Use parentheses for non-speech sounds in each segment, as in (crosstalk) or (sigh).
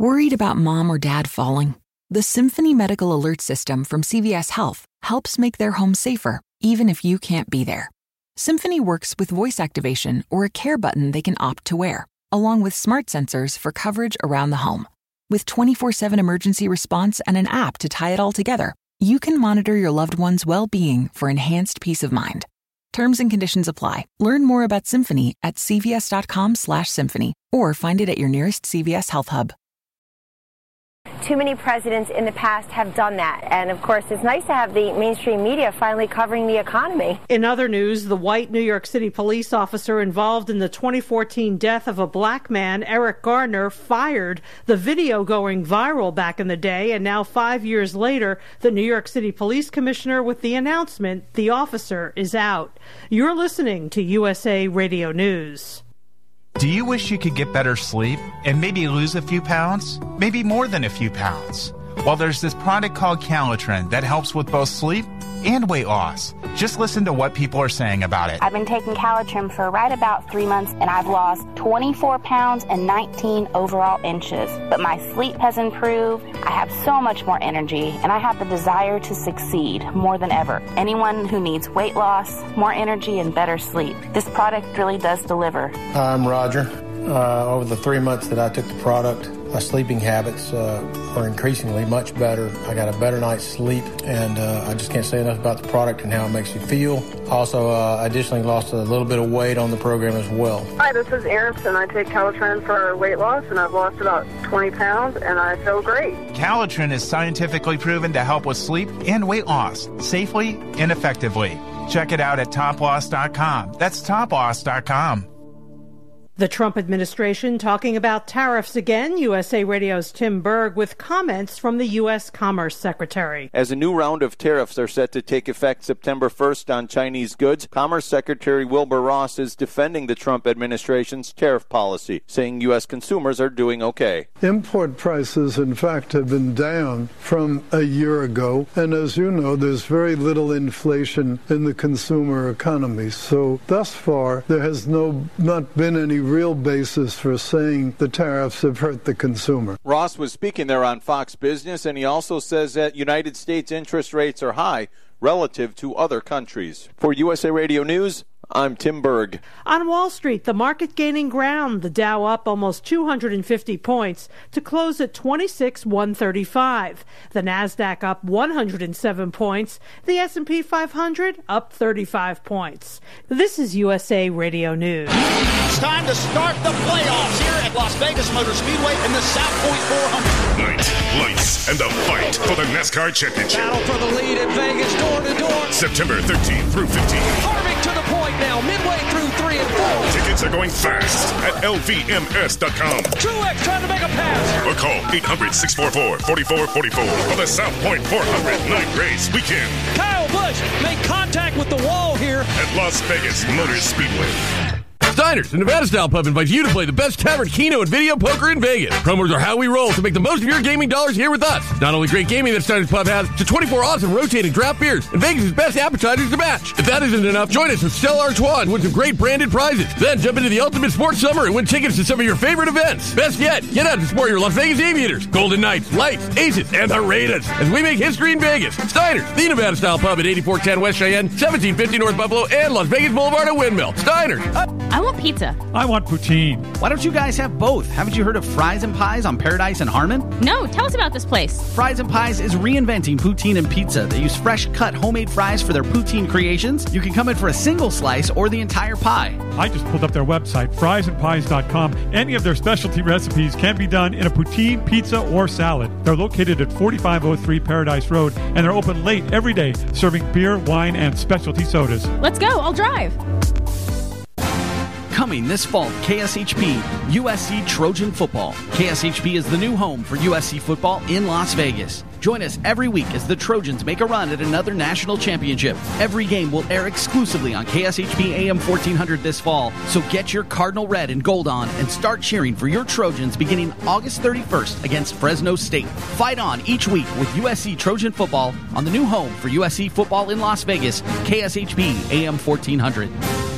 Worried about mom or dad falling? The Symphony Medical Alert System from CVS Health helps make their home safer, even if you can't be there. Symphony works with voice activation or a care button they can opt to wear, along with smart sensors for coverage around the home. With 24 7 emergency response and an app to tie it all together, you can monitor your loved one's well being for enhanced peace of mind. Terms and conditions apply. Learn more about Symphony at cvs.com/symphony or find it at your nearest CVS Health Hub. Too many presidents in the past have done that. And of course, it's nice to have the mainstream media finally covering the economy. In other news, the white New York City police officer involved in the 2014 death of a black man, Eric Garner, fired. The video going viral back in the day, and now five years later, the New York City police commissioner with the announcement the officer is out. You're listening to USA Radio News. Do you wish you could get better sleep and maybe lose a few pounds? Maybe more than a few pounds? Well, there's this product called Calitrin that helps with both sleep and weight loss. Just listen to what people are saying about it. I've been taking Calitrim for right about three months and I've lost 24 pounds and 19 overall inches. But my sleep has improved. I have so much more energy and I have the desire to succeed more than ever. Anyone who needs weight loss, more energy, and better sleep, this product really does deliver. I'm Roger. Uh, over the three months that I took the product, my sleeping habits uh, are increasingly much better. I got a better night's sleep, and uh, I just can't say enough about the product and how it makes you feel. Also, uh, additionally lost a little bit of weight on the program as well. Hi, this is Aronson. I take Calitrin for weight loss, and I've lost about 20 pounds, and I feel great. Calitrin is scientifically proven to help with sleep and weight loss safely and effectively. Check it out at toploss.com. That's toploss.com. The Trump administration talking about tariffs again. USA Radio's Tim Berg with comments from the U.S. Commerce Secretary. As a new round of tariffs are set to take effect September 1st on Chinese goods, Commerce Secretary Wilbur Ross is defending the Trump administration's tariff policy, saying U.S. consumers are doing okay. Import prices, in fact, have been down from a year ago. And as you know, there's very little inflation in the consumer economy. So thus far, there has no not been any real basis for saying the tariffs have hurt the consumer. Ross was speaking there on Fox Business, and he also says that United States interest rates are high relative to other countries. For USA Radio News, I'm Tim Berg. On Wall Street, the market gaining ground, the Dow up almost 250 points to close at 26,135. The Nasdaq up 107 points, the S&P 500 up 35 points. This is USA Radio News. It's time to start the playoffs here at Las Vegas Motor Speedway in the South Point 400. Night, lights, and the fight for the NASCAR Championship. Battle for the lead at Vegas, door to door. September 13th through 15th. Harvick point now, midway through three and four. Tickets are going fast at lvms.com. Truex trying to make a pass. Or call 800 644 4444 for the South Point 400 night race weekend. Kyle Busch made contact with the wall here at Las Vegas Motor Speedway. Steiner's, the Nevada style pub, invites you to play the best tavern, keno, and video poker in Vegas. Promos are how we roll to make the most of your gaming dollars here with us. Not only great gaming that Steiner's Pub has, to 24 awesome rotating draft beers and Vegas' best appetizers to match. If that isn't enough, join us with Stella Artois and win some great branded prizes. Then jump into the ultimate sports summer and win tickets to some of your favorite events. Best yet, get out to support your Las Vegas Aviators, Golden Knights, Lights, Aces, and the Raiders as we make history in Vegas. Steiner's, the Nevada style pub at 8410 West Cheyenne, 1750 North Buffalo, and Las Vegas Boulevard at Windmill. Steiner's. I want pizza. I want poutine. Why don't you guys have both? Haven't you heard of Fries and Pies on Paradise and Harmon? No, tell us about this place. Fries and Pies is reinventing poutine and pizza. They use fresh cut homemade fries for their poutine creations. You can come in for a single slice or the entire pie. I just pulled up their website, friesandpies.com. Any of their specialty recipes can be done in a poutine, pizza, or salad. They're located at 4503 Paradise Road and they're open late every day, serving beer, wine, and specialty sodas. Let's go. I'll drive. Coming this fall, KSHP USC Trojan Football. KSHP is the new home for USC football in Las Vegas. Join us every week as the Trojans make a run at another national championship. Every game will air exclusively on KSHP AM 1400 this fall, so get your Cardinal red and gold on and start cheering for your Trojans beginning August 31st against Fresno State. Fight on each week with USC Trojan football on the new home for USC football in Las Vegas, KSHP AM 1400.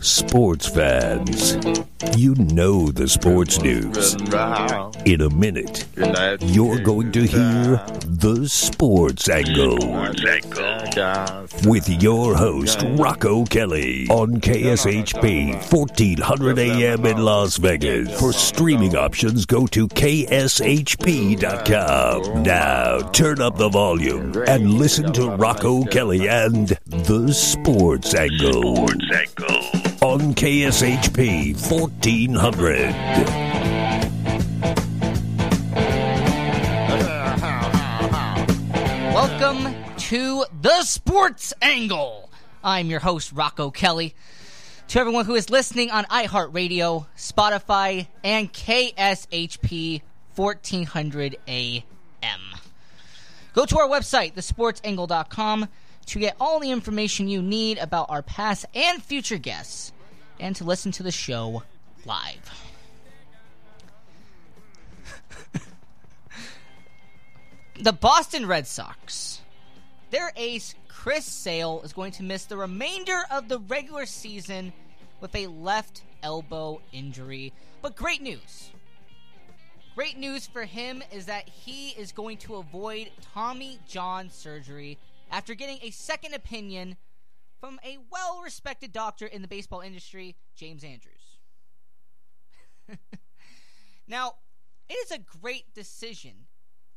Sports fans, you know the sports news. In a minute, you're going to hear the Sports Angle with your host, Rocco Kelly, on KSHP 1400 AM in Las Vegas. For streaming options, go to KSHP.com. Now, turn up the volume and listen to Rocco Kelly and the Sports Angle on KSHP 1400. Welcome to the Sports Angle. I'm your host, Rocco Kelly. To everyone who is listening on iHeartRadio, Spotify, and KSHP 1400 AM. Go to our website, thesportsangle.com, to get all the information you need about our past and future guests, and to listen to the show live. the Boston Red Sox. Their ace, Chris Sale, is going to miss the remainder of the regular season with a left elbow injury. But great news. Great news for him is that he is going to avoid Tommy John surgery after getting a second opinion from a well respected doctor in the baseball industry, James Andrews. (laughs) now, it is a great decision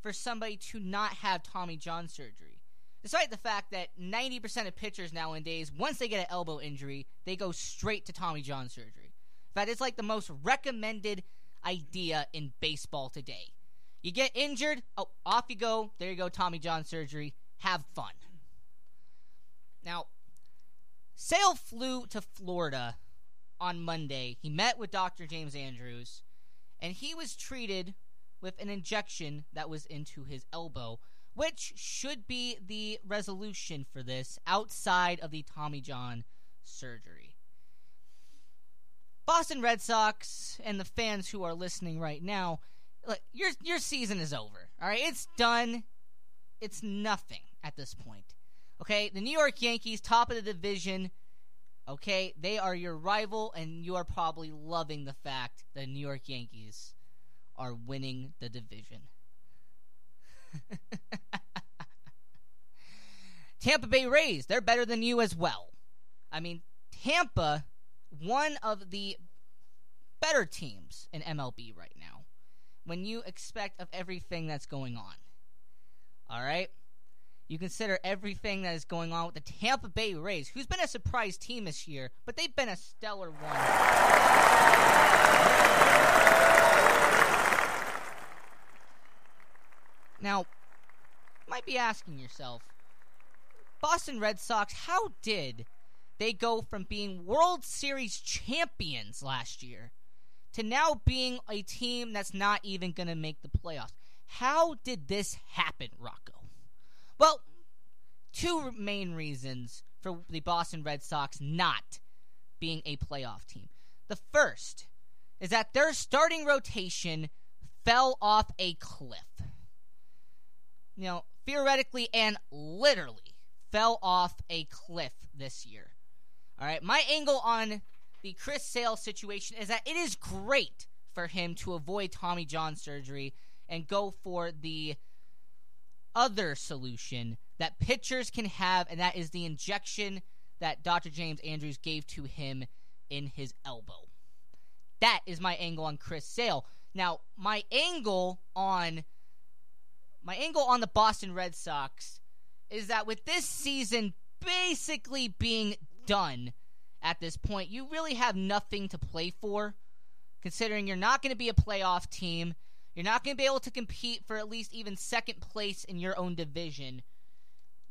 for somebody to not have Tommy John surgery. Despite the fact that 90% of pitchers nowadays, once they get an elbow injury, they go straight to Tommy John surgery. In fact, it's like the most recommended idea in baseball today. You get injured, oh, off you go. There you go, Tommy John surgery. Have fun. Now, Sale flew to Florida on Monday. He met with Dr. James Andrews, and he was treated with an injection that was into his elbow, which should be the resolution for this outside of the Tommy John surgery. Boston Red Sox and the fans who are listening right now, look, your your season is over. All right, it's done. It's nothing at this point. Okay, the New York Yankees, top of the division. Okay, they are your rival, and you are probably loving the fact that the New York Yankees are winning the division. (laughs) Tampa Bay Rays, they're better than you as well. I mean, Tampa, one of the better teams in MLB right now, when you expect of everything that's going on. All right? You consider everything that is going on with the Tampa Bay Rays, who's been a surprise team this year, but they've been a stellar one. Now, you might be asking yourself, Boston Red Sox, how did they go from being World Series champions last year to now being a team that's not even going to make the playoffs? How did this happen, Rocco? Well, two main reasons for the Boston Red Sox not being a playoff team. The first is that their starting rotation fell off a cliff. You know, theoretically and literally fell off a cliff this year. All right, my angle on the Chris Sale situation is that it is great for him to avoid Tommy John surgery and go for the other solution that pitchers can have, and that is the injection that Dr. James Andrews gave to him in his elbow. That is my angle on Chris Sale. Now, my angle on my angle on the Boston Red Sox is that with this season basically being done at this point, you really have nothing to play for, considering you're not going to be a playoff team. You're not going to be able to compete for at least even second place in your own division.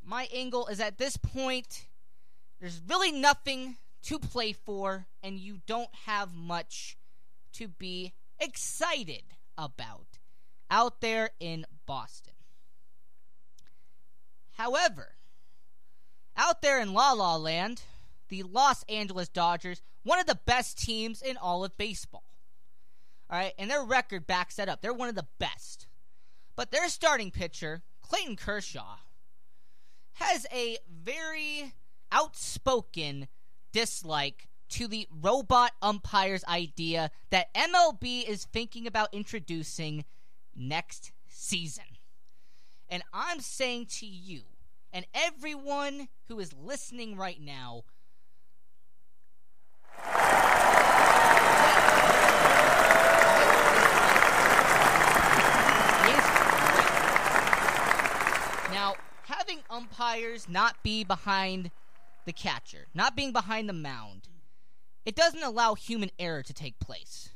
My angle is at this point, there's really nothing to play for, and you don't have much to be excited about out there in Boston. However, out there in La La Land, the Los Angeles Dodgers, one of the best teams in all of baseball. All right, and their record backs that up. They're one of the best. But their starting pitcher, Clayton Kershaw, has a very outspoken dislike to the robot umpires idea that MLB is thinking about introducing next season. And I'm saying to you and everyone who is listening right now, Now, having umpires not be behind the catcher, not being behind the mound, it doesn't allow human error to take place.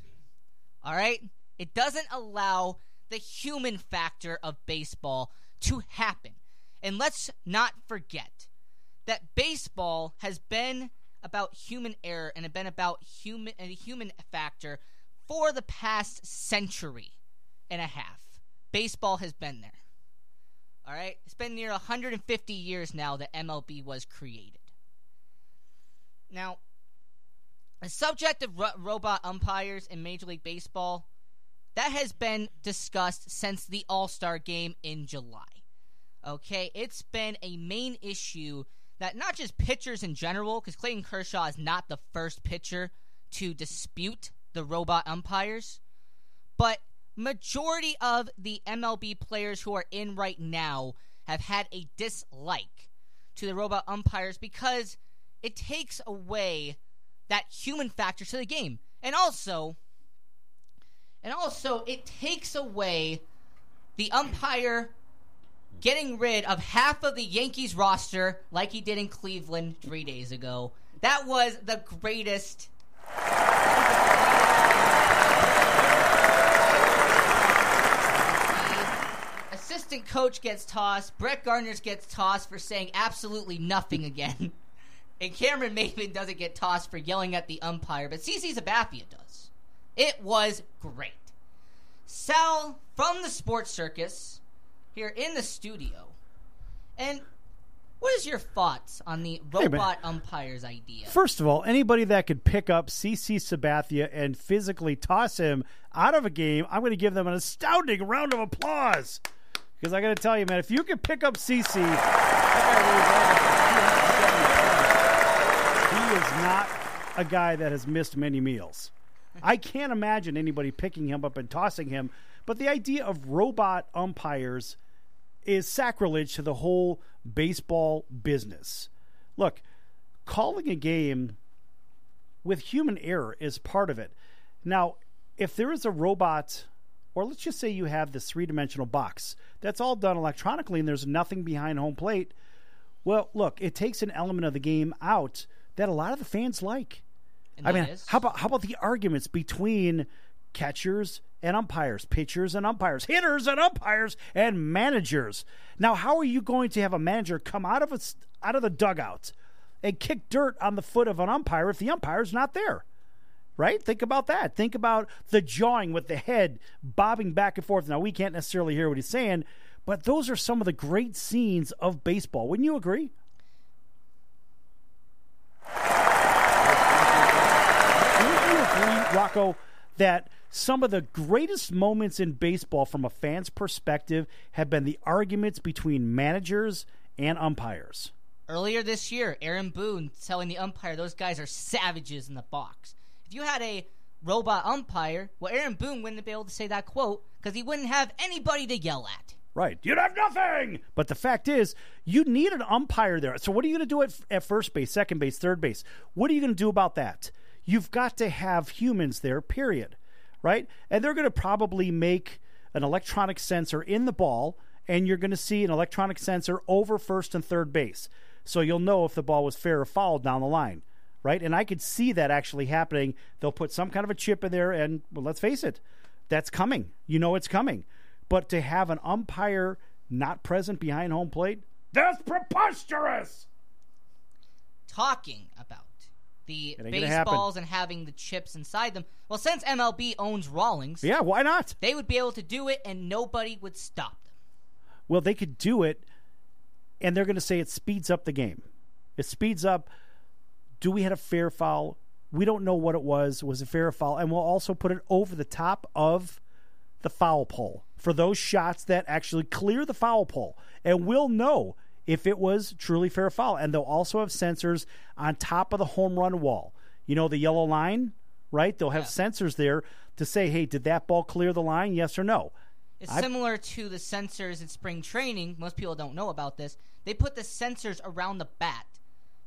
All right? It doesn't allow the human factor of baseball to happen. And let's not forget that baseball has been about human error and have been about human a human factor for the past century and a half. Baseball has been there. All right? It's been near 150 years now that MLB was created. Now, the subject of ro- robot umpires in Major League Baseball that has been discussed since the All-Star game in July. Okay, it's been a main issue that not just pitchers in general, because Clayton Kershaw is not the first pitcher to dispute the robot umpires, but majority of the MLB players who are in right now have had a dislike to the robot umpires because it takes away that human factor to the game. And also and also it takes away the umpire getting rid of half of the Yankees roster like he did in Cleveland 3 days ago. That was the greatest assistant coach gets tossed. Brett Gardner gets tossed for saying absolutely nothing again. (laughs) and Cameron Maybin doesn't get tossed for yelling at the umpire, but CC Sabathia does. It was great. Sal from the Sports Circus here in the studio. And what is your thoughts on the Hey, robot umpires idea? First of all, anybody that could pick up CC Sabathia and physically toss him out of a game, I'm going to give them an astounding round of applause. Because I got to tell you, man, if you can pick up CC, he is not a guy that has missed many meals. I can't imagine anybody picking him up and tossing him. But the idea of robot umpires is sacrilege to the whole baseball business. Look, calling a game with human error is part of it. Now, if there is a robot, or let's just say you have this three dimensional box that's all done electronically and there's nothing behind home plate, well, look, it takes an element of the game out that a lot of the fans like. And I mean, is? how about how about the arguments between catchers and umpires, pitchers and umpires, hitters and umpires, and managers? Now, how are you going to have a manager come out of a, out of the dugout and kick dirt on the foot of an umpire if the umpire's not there? Right? Think about that. Think about the jawing with the head bobbing back and forth. Now, we can't necessarily hear what he's saying, but those are some of the great scenes of baseball. Wouldn't you agree? Wouldn't you agree, Rocco, that some of the greatest moments in baseball from a fan's perspective have been the arguments between managers and umpires? Earlier this year, Aaron Boone telling the umpire those guys are savages in the box. If you had a robot umpire, well, Aaron Boone wouldn't be able to say that quote because he wouldn't have anybody to yell at. Right. You'd have nothing. But the fact is, you need an umpire there. So what are you going to do at, at first base, second base, third base? What are you going to do about that? You've got to have humans there, period. Right? And they're going to probably make an electronic sensor in the ball, and you're going to see an electronic sensor over first and third base. So you'll know if the ball was fair or foul down the line. Right? And I could see that actually happening. They'll put some kind of a chip in there, and well, let's face it, that's coming. You know it's coming. But to have an umpire not present behind home plate, that's preposterous. Talking about the It ain't gonna happen. baseballs and having the chips inside them. Well, since MLB owns Rawlings, Yeah, why not? they would be able to do it and nobody would stop them. Well, they could do it, and they're going to say it speeds up the game. It speeds up. Do we have a fair foul? We don't know what it was. Was it fair or foul? And we'll also put it over the top of the foul pole for those shots that actually clear the foul pole. And we'll know if it was truly fair or foul. And they'll also have sensors on top of the home run wall. You know, the yellow line, right? They'll have yeah. sensors there to say, hey, did that ball clear the line? Yes or no? It's I, similar to the sensors in spring training. Most people don't know about this. They put the sensors around the bat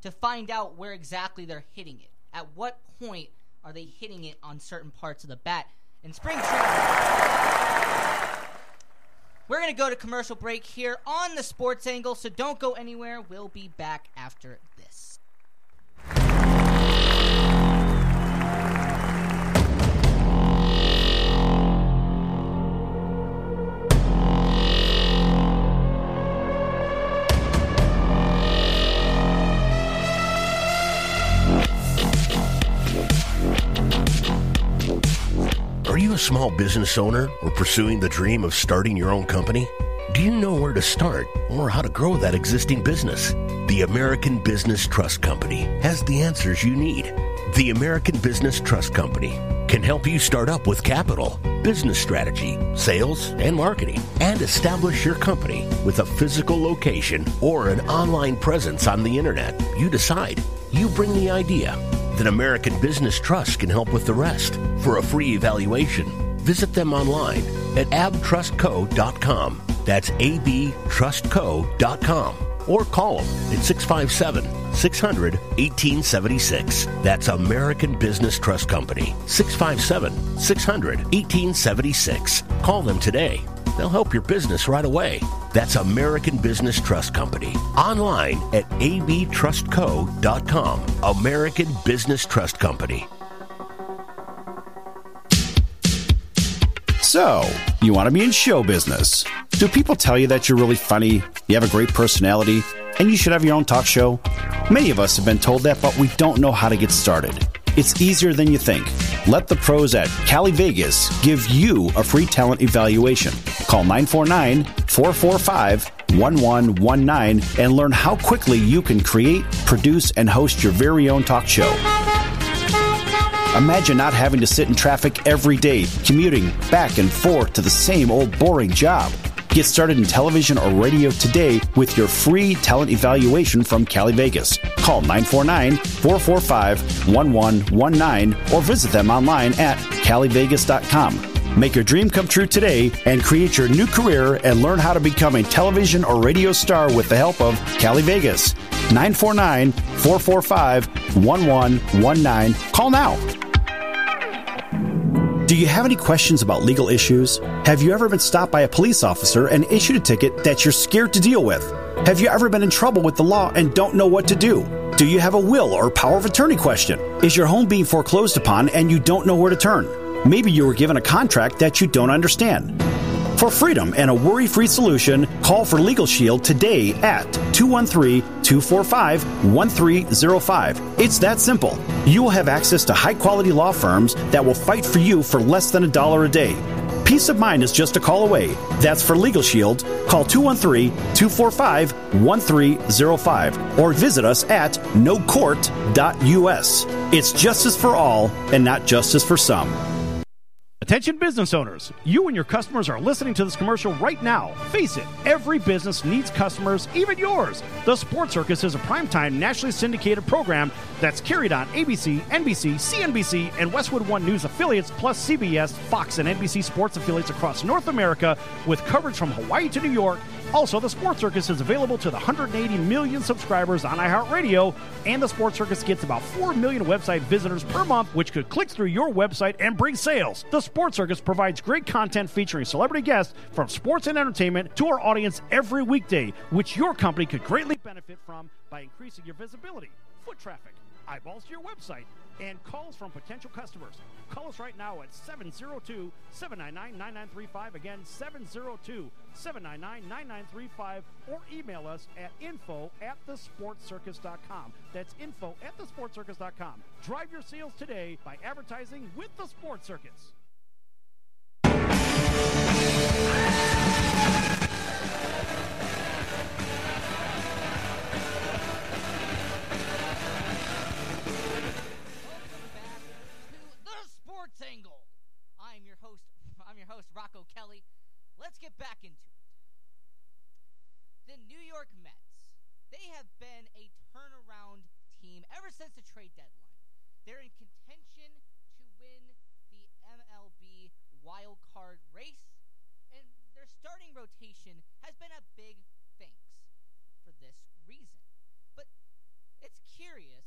to find out where exactly they're hitting it. At what point are they hitting it on certain parts of the bat? In spring training, we're going to go to commercial break here on the Sports Angle, so don't go anywhere. We'll be back after small business owner or pursuing the dream of starting your own company? Do you know where to start or how to grow that existing business? The American Business Trust Company has the answers you need. The American Business Trust Company can help you start up with capital, business strategy, sales, and marketing, and establish your company with a physical location or an online presence on the internet. You decide. You bring the idea then American Business Trust can help with the rest. For a free evaluation, visit them online at abtrustco.com. That's abtrustco.com. Or call them at 657 600 1876. That's American Business Trust Company. 657 600 1876. Call them today They'll help your business right away. That's American Business Trust Company. Online at abtrustco.com. American Business Trust Company. So, you want to be in show business. Do people tell you that you're really funny, you have a great personality, and you should have your own talk show? Many of us have been told that, but we don't know how to get started. It's easier than you think. Let the pros at Cali Vegas give you a free talent evaluation. Call 949 445 1119 and learn how quickly you can create, produce, and host your very own talk show. Imagine not having to sit in traffic every day, commuting back and forth to the same old boring job. Get started in television or radio today with your free talent evaluation from Cali Vegas. Call 949 445 1119 or visit them online at calivegas.com. Make your dream come true today and create your new career and learn how to become a television or radio star with the help of Cali Vegas. 949 445 1119. Call now. Do you have any questions about legal issues? Have you ever been stopped by a police officer and issued a ticket that you're scared to deal with? Have you ever been in trouble with the law and don't know what to do? Do you have a will or power of attorney question? Is your home being foreclosed upon and you don't know where to turn? Maybe you were given a contract that you don't understand. For freedom and a worry free solution, call for Legal Shield today at 213 245 1305. It's that simple. You will have access to high quality law firms that will fight for you for less than a dollar a day. Peace of mind is just a call away. That's for Legal Shield. Call 213 245 1305 or visit us at nocourt.us. It's justice for all and not justice for some. Attention business owners, you and your customers are listening to this commercial right now. Face it, every business needs customers, even yours. The Sports Circus is a primetime nationally syndicated program that's carried on ABC, NBC, CNBC, and Westwood One News affiliates, plus CBS, Fox, and NBC sports affiliates across North America with coverage from Hawaii to New York also, the Sports Circus is available to the 180 million subscribers on iHeartRadio, and the Sports Circus gets about 4 million website visitors per month, which could click through your website and bring sales. The Sports Circus provides great content featuring celebrity guests from sports and entertainment to our audience every weekday, which your company could greatly benefit from by increasing your visibility, foot traffic, eyeballs to your website, and calls from potential customers. Call us right now at 702 799 9935. Again, 702 799 9935. Or email us at info at thesportcircus.com. That's info at thesportcircus.com. Drive your sales today by advertising with the Sports Circus. your host, Rocco Kelly. Let's get back into it. The New York Mets, they have been a turnaround team ever since the trade deadline. They're in contention to win the MLB wild card race, and their starting rotation has been a big thanks for this reason. But it's curious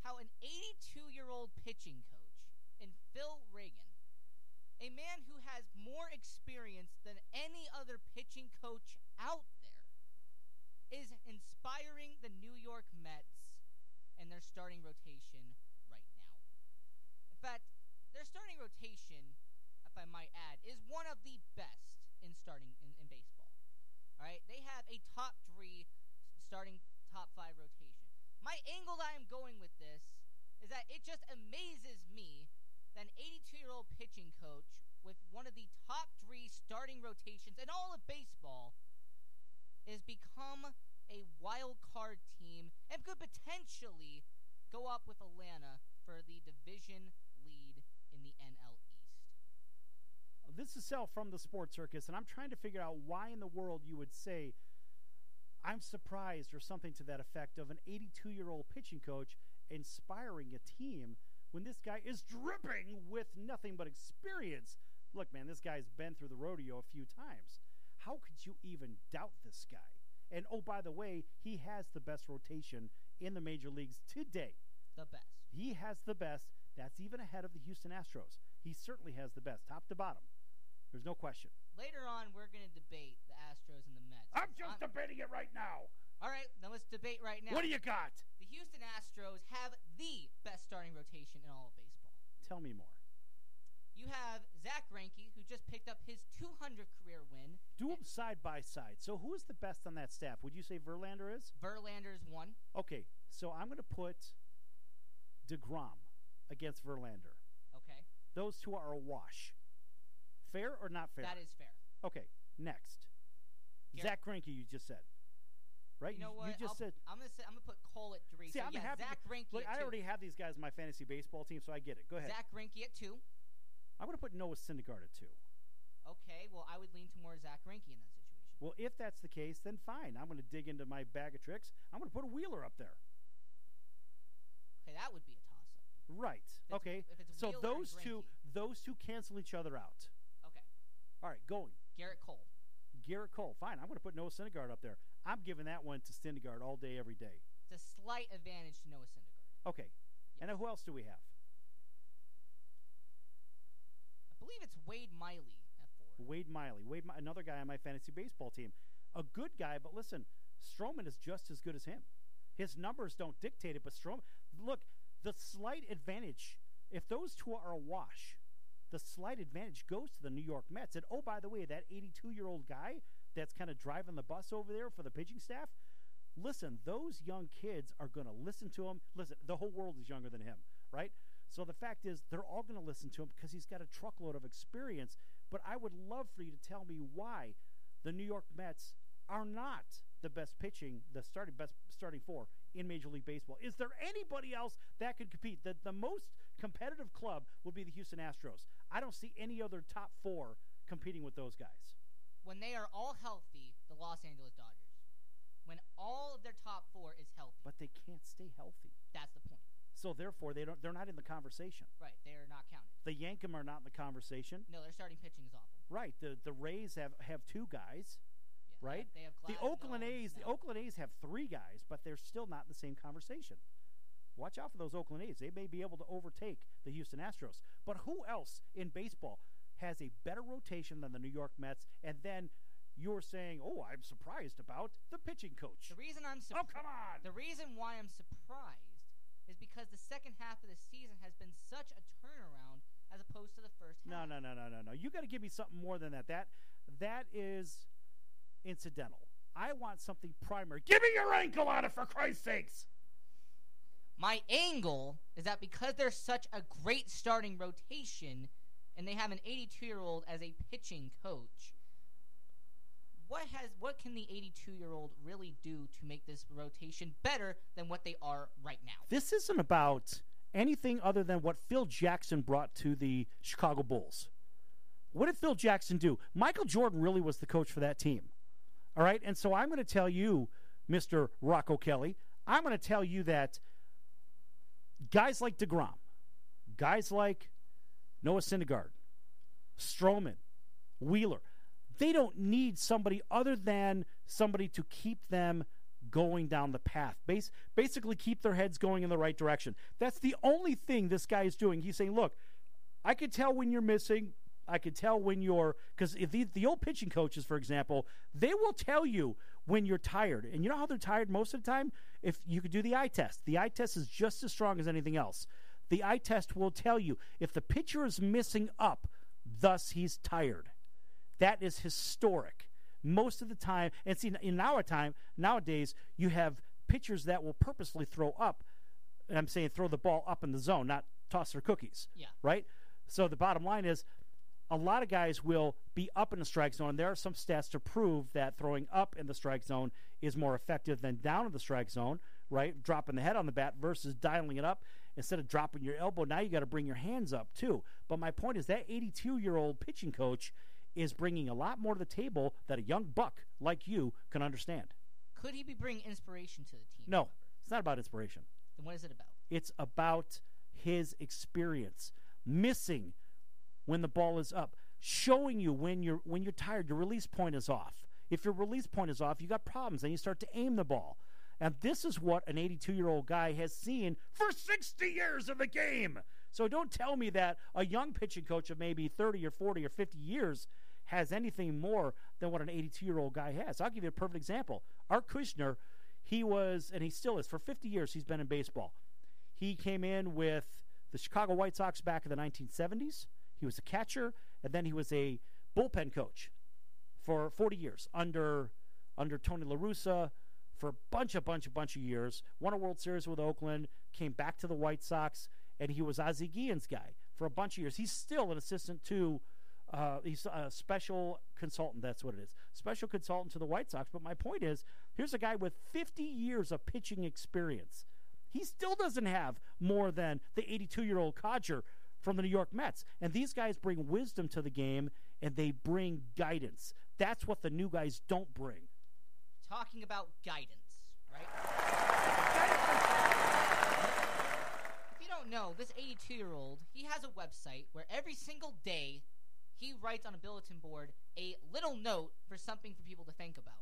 how an 82 year old pitching coach in Phil Regan a man who has more experience than any other pitching coach out there, is inspiring the New York Mets and their starting rotation right now. In fact, their starting rotation, if I might add, is one of the best in starting in, in baseball. All right, they have a top three starting top five rotation. My angle that I'm going with this is that it just amazes me an 82 year old pitching coach with one of the top three starting rotations in all of baseball is become a wild card team and could potentially go up with Atlanta for the division lead in the NL East. This is Sal from the Sports Circus, and I'm trying to figure out why in the world you would say I'm surprised or something to that effect of an 82 year old pitching coach inspiring a team when this guy is dripping with nothing but experience. Look, man, this guy's been through the rodeo a few times. How could you even doubt this guy? And oh, by the way, he has the best rotation in the major leagues today. The best. He has the best. That's even ahead of the Houston Astros. He certainly has the best, top to bottom. There's no question. Later on, we're going to debate the Astros and the Mets. I'm just debating it right now. All right, then let's debate right now. What do you got? Houston Astros have the best starting rotation in all of baseball. Tell me more. You have Zack Greinke, who just picked up his 200 career win. Do them side by side. So who is the best on that staff? Would you say Verlander is? Verlander is one. Okay, so I'm going to put DeGrom against Verlander. Okay. Those two are a wash. Fair or not fair? That is fair. Okay, next. Zack Greinke, you just said. Right? You know what? You just I'll, said. I'm gonna say I'm gonna put Cole at three. See, so I'm yeah, happy. Zack Greinke. Look, I already have these guys in my fantasy baseball team, so I get it. Go ahead. Zack Greinke at two. I'm going to put Noah Syndergaard at two. Okay, well I would lean to more Zack Greinke in that situation. Well, if that's the case, then fine. I'm going to dig into my bag of tricks. I'm going to put a Wheeler up there. Okay, that would be a toss up. Right. okay. if it's so those two, those two cancel each other out. Okay. All right, going. Gerrit Cole. Gerrit Cole. Fine. I'm going to put Noah Syndergaard up there. I'm giving that one to Syndergaard all day, every day. It's a slight advantage to Noah Syndergaard. Okay. And now who else do we have? I believe it's Wade Miley at four. Wade Miley. Wade, another guy on my fantasy baseball team. A good guy, but listen, Stroman is just as good as him. His numbers don't dictate it, but Stroman. Look, the slight advantage. If those two are a wash, the slight advantage goes to the New York Mets. And oh, by the way, that 82 year old guy that's kind of driving the bus over there for the pitching staff. Listen, those young kids are going to listen to him. Listen, the whole world is younger than him, right? So the fact is, they're all going to listen to him because he's got a truckload of experience. But I would love for you to tell me why the New York Mets are not the best pitching, the starting best starting four in Major League Baseball. Is there anybody else that could compete? The, the most competitive club would be the Houston Astros. I don't see any other top four competing with those guys. When they are all healthy, the Los Angeles Dodgers. When all of their top four is healthy. But they can't stay healthy. That's the point. So therefore, they don't. They're not in the conversation. Right, they are not counted. The Yankem are not in the conversation. No, their starting pitching is awful. Right. The the Rays have have two guys. right. they have the Oakland and A's. The Oakland A's have three guys, but they're still not in the same conversation. Watch out for those Oakland A's. They may be able to overtake the Houston Astros. But who else in baseball has a better rotation than the New York Mets? And then you're saying, "Oh, I'm surprised about the pitching coach." The reason I'm Oh, come on. The reason why I'm surprised is because the second half of the season has been such a turnaround as opposed to the first half. No, no, no, no, no, no. You got to give me something more than that. That that is incidental. I want something primary. Give me your ankle on it, for Christ's sakes. My angle is that because they're such a great starting rotation and they have an 82 year old as a pitching coach, what has what can the 82 year old really do to make this rotation better than what they are right now? This isn't about anything other than what Phil Jackson brought to the Chicago Bulls. What did Phil Jackson do? Michael Jordan really was the coach for that team. All right, and so I'm going to tell you Mr. Rocco Kelly. I'm going to tell you that guys like DeGrom, guys like Noah Syndergaard, Stroman, Wheeler, they don't need somebody other than somebody to keep them going down the path. Bas- basically, keep their heads going in the right direction. That's the only thing this guy is doing. He's saying, look, I could tell when you're missing. I could tell when you're because if the, the old pitching coaches, for example, they will tell you when you're tired, and you know how they're tired most of the time. If you could do the eye test, the eye test is just as strong as anything else. The eye test will tell you if the pitcher is missing up, thus he's tired. That is historic. Most of the time, and see in our time nowadays, you have pitchers that will purposely throw up. And I'm saying throw the ball up in the zone, not toss their cookies. Yeah. Right. So the bottom line is, a lot of guys will be up in the strike zone. And There are some stats to prove that throwing up in the strike zone is more effective than down in the strike zone, right? Dropping the head on the bat versus dialing it up instead of dropping your elbow. Now you got to bring your hands up too. But my point is that 82 year old pitching coach is bringing a lot more to the table that a young buck like you can understand. Could he be bringing inspiration to the team? No, it's not about inspiration. Then what is it about? It's about his experience, missing when the ball is up, showing you when you're when you're tired, your release point is off. If your release point is off, you got problems. Then you start to aim the ball. And this is what an 82 year old guy has seen for 60 years of the game. So don't tell me that a young pitching coach of maybe 30 or 40 or 50 years has anything more than what an 82 year old guy has. I'll give you a perfect example. Art Kusnyer, he was, and he still is, for 50 years he's been in baseball. He came in with the Chicago White Sox back in the 1970s. He was a catcher, and then he was a bullpen coach for 40 years under under Tony La Russa for a bunch, a bunch, a bunch of years. Won a World Series with Oakland, came back to the White Sox, and he was Ozzie Guillen's guy for a bunch of years. He's still an assistant to. Uh, he's a special consultant. That's what it is. Special consultant to the White Sox. But my point is, here's a guy with 50 years of pitching experience. He still doesn't have more than the 82 year old codger from the New York Mets. And these guys bring wisdom to the game and they bring guidance. That's what the new guys don't bring. Talking about guidance, right? if you don't know, this 82 year old, he has a website where every single day he writes on a bulletin board a little note for something for people to think about.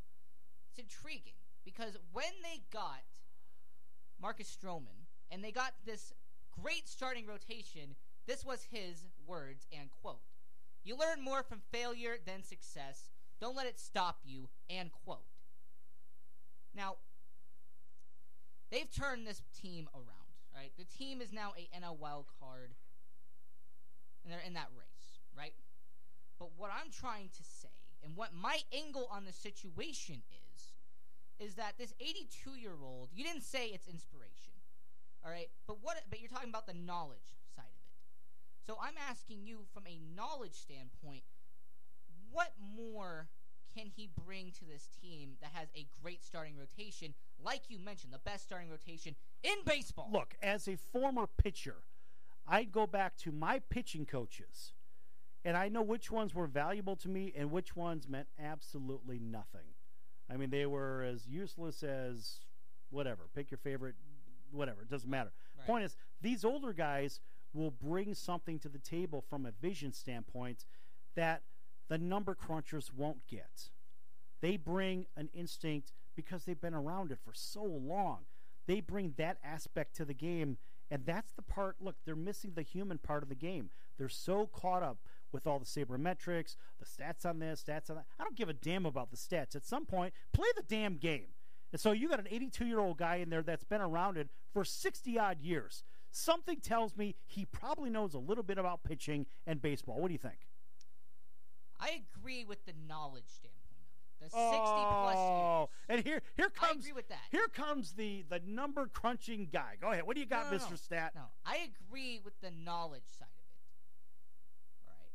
It's intriguing because when they got Marcus Stroman and they got this great starting rotation, this was his words and quote. You learn more from failure than success. Don't let it stop you, and quote. Now, they've turned this team around, right? The team is now a NL wild card, and they're in that race, right? But what I'm trying to say, and what my angle on the situation is, is that this 82 year old, you didn't say it's inspiration, all right? But what? But you're talking about the knowledge side of it. So I'm asking you from a knowledge standpoint, what more can he bring to this team that has a great starting rotation, like you mentioned, the best starting rotation in baseball? Look, as a former pitcher, I'd go back to my pitching coaches, and I know which ones were valuable to me and which ones meant absolutely nothing. I mean, they were as useless as whatever. Pick your favorite, whatever. It doesn't matter. Right. Point is, these older guys will bring something to the table from a vision standpoint that the number crunchers won't get. They bring an instinct because they've been around it for so long. They bring that aspect to the game, and that's the part. Look, they're missing the human part of the game. They're so caught up with all the sabermetrics, the stats on this, stats on that. I don't give a damn about the stats. At some point, play the damn game. And so you got an 82 year old guy in there that's been around it for 60 odd years. Something tells me he probably knows a little bit about pitching and baseball. What do you think? I agree with the knowledge standpoint of it. The 60 oh, plus years. and here here comes I agree with that. here comes the the number crunching guy. Go ahead. What do you got, No, no, Mr. no. Stat? No, I agree with the knowledge side of it. All right,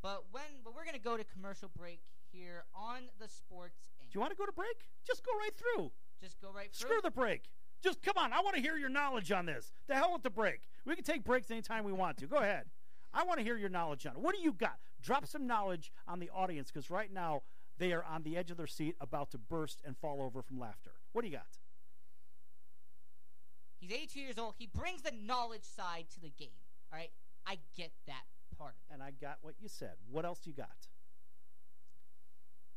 but when but we're gonna go to commercial break here on the Sports. Do you want to go to break? Just go right through. Just go right through. Screw the break. Just come on. I want to hear your knowledge on this. The hell with the break. We can take breaks anytime we want to. Go ahead. I want to hear your knowledge on it. What do you got? Drop some knowledge on the audience because right now they are on the edge of their seat, about to burst and fall over from laughter. What do you got? He's 82 years old. He brings the knowledge side to the game. All right, I get that part. And I got what you said. What else you got?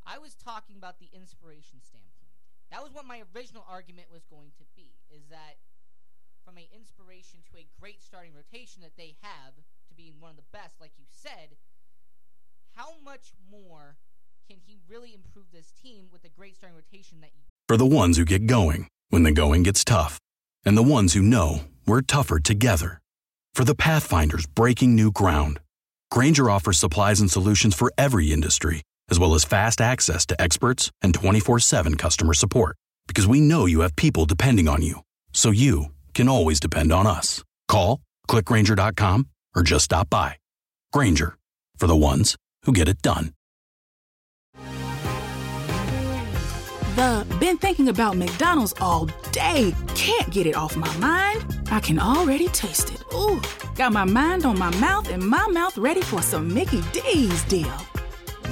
I was talking about the inspiration standpoint. That was what my original argument was going to be. Is that from an inspiration to a great starting rotation that they have to being one of the best, like you said, how much more can he really improve this team with a great starting rotation that you For the ones who get going when the going gets tough, and the ones who know we're tougher together. For the Pathfinders breaking new ground, Grainger offers supplies and solutions for every industry, as well as fast access to experts and 24 7 customer support. Because we know you have people depending on you, so you can always depend on us. Call, clickgrainger.com, or just stop by. Grainger, for the ones who get it done. The been thinking about McDonald's all day. Can't get it off my mind. I can already taste it. Ooh, got my mind on my mouth and my mouth ready for some Mickey D's deal.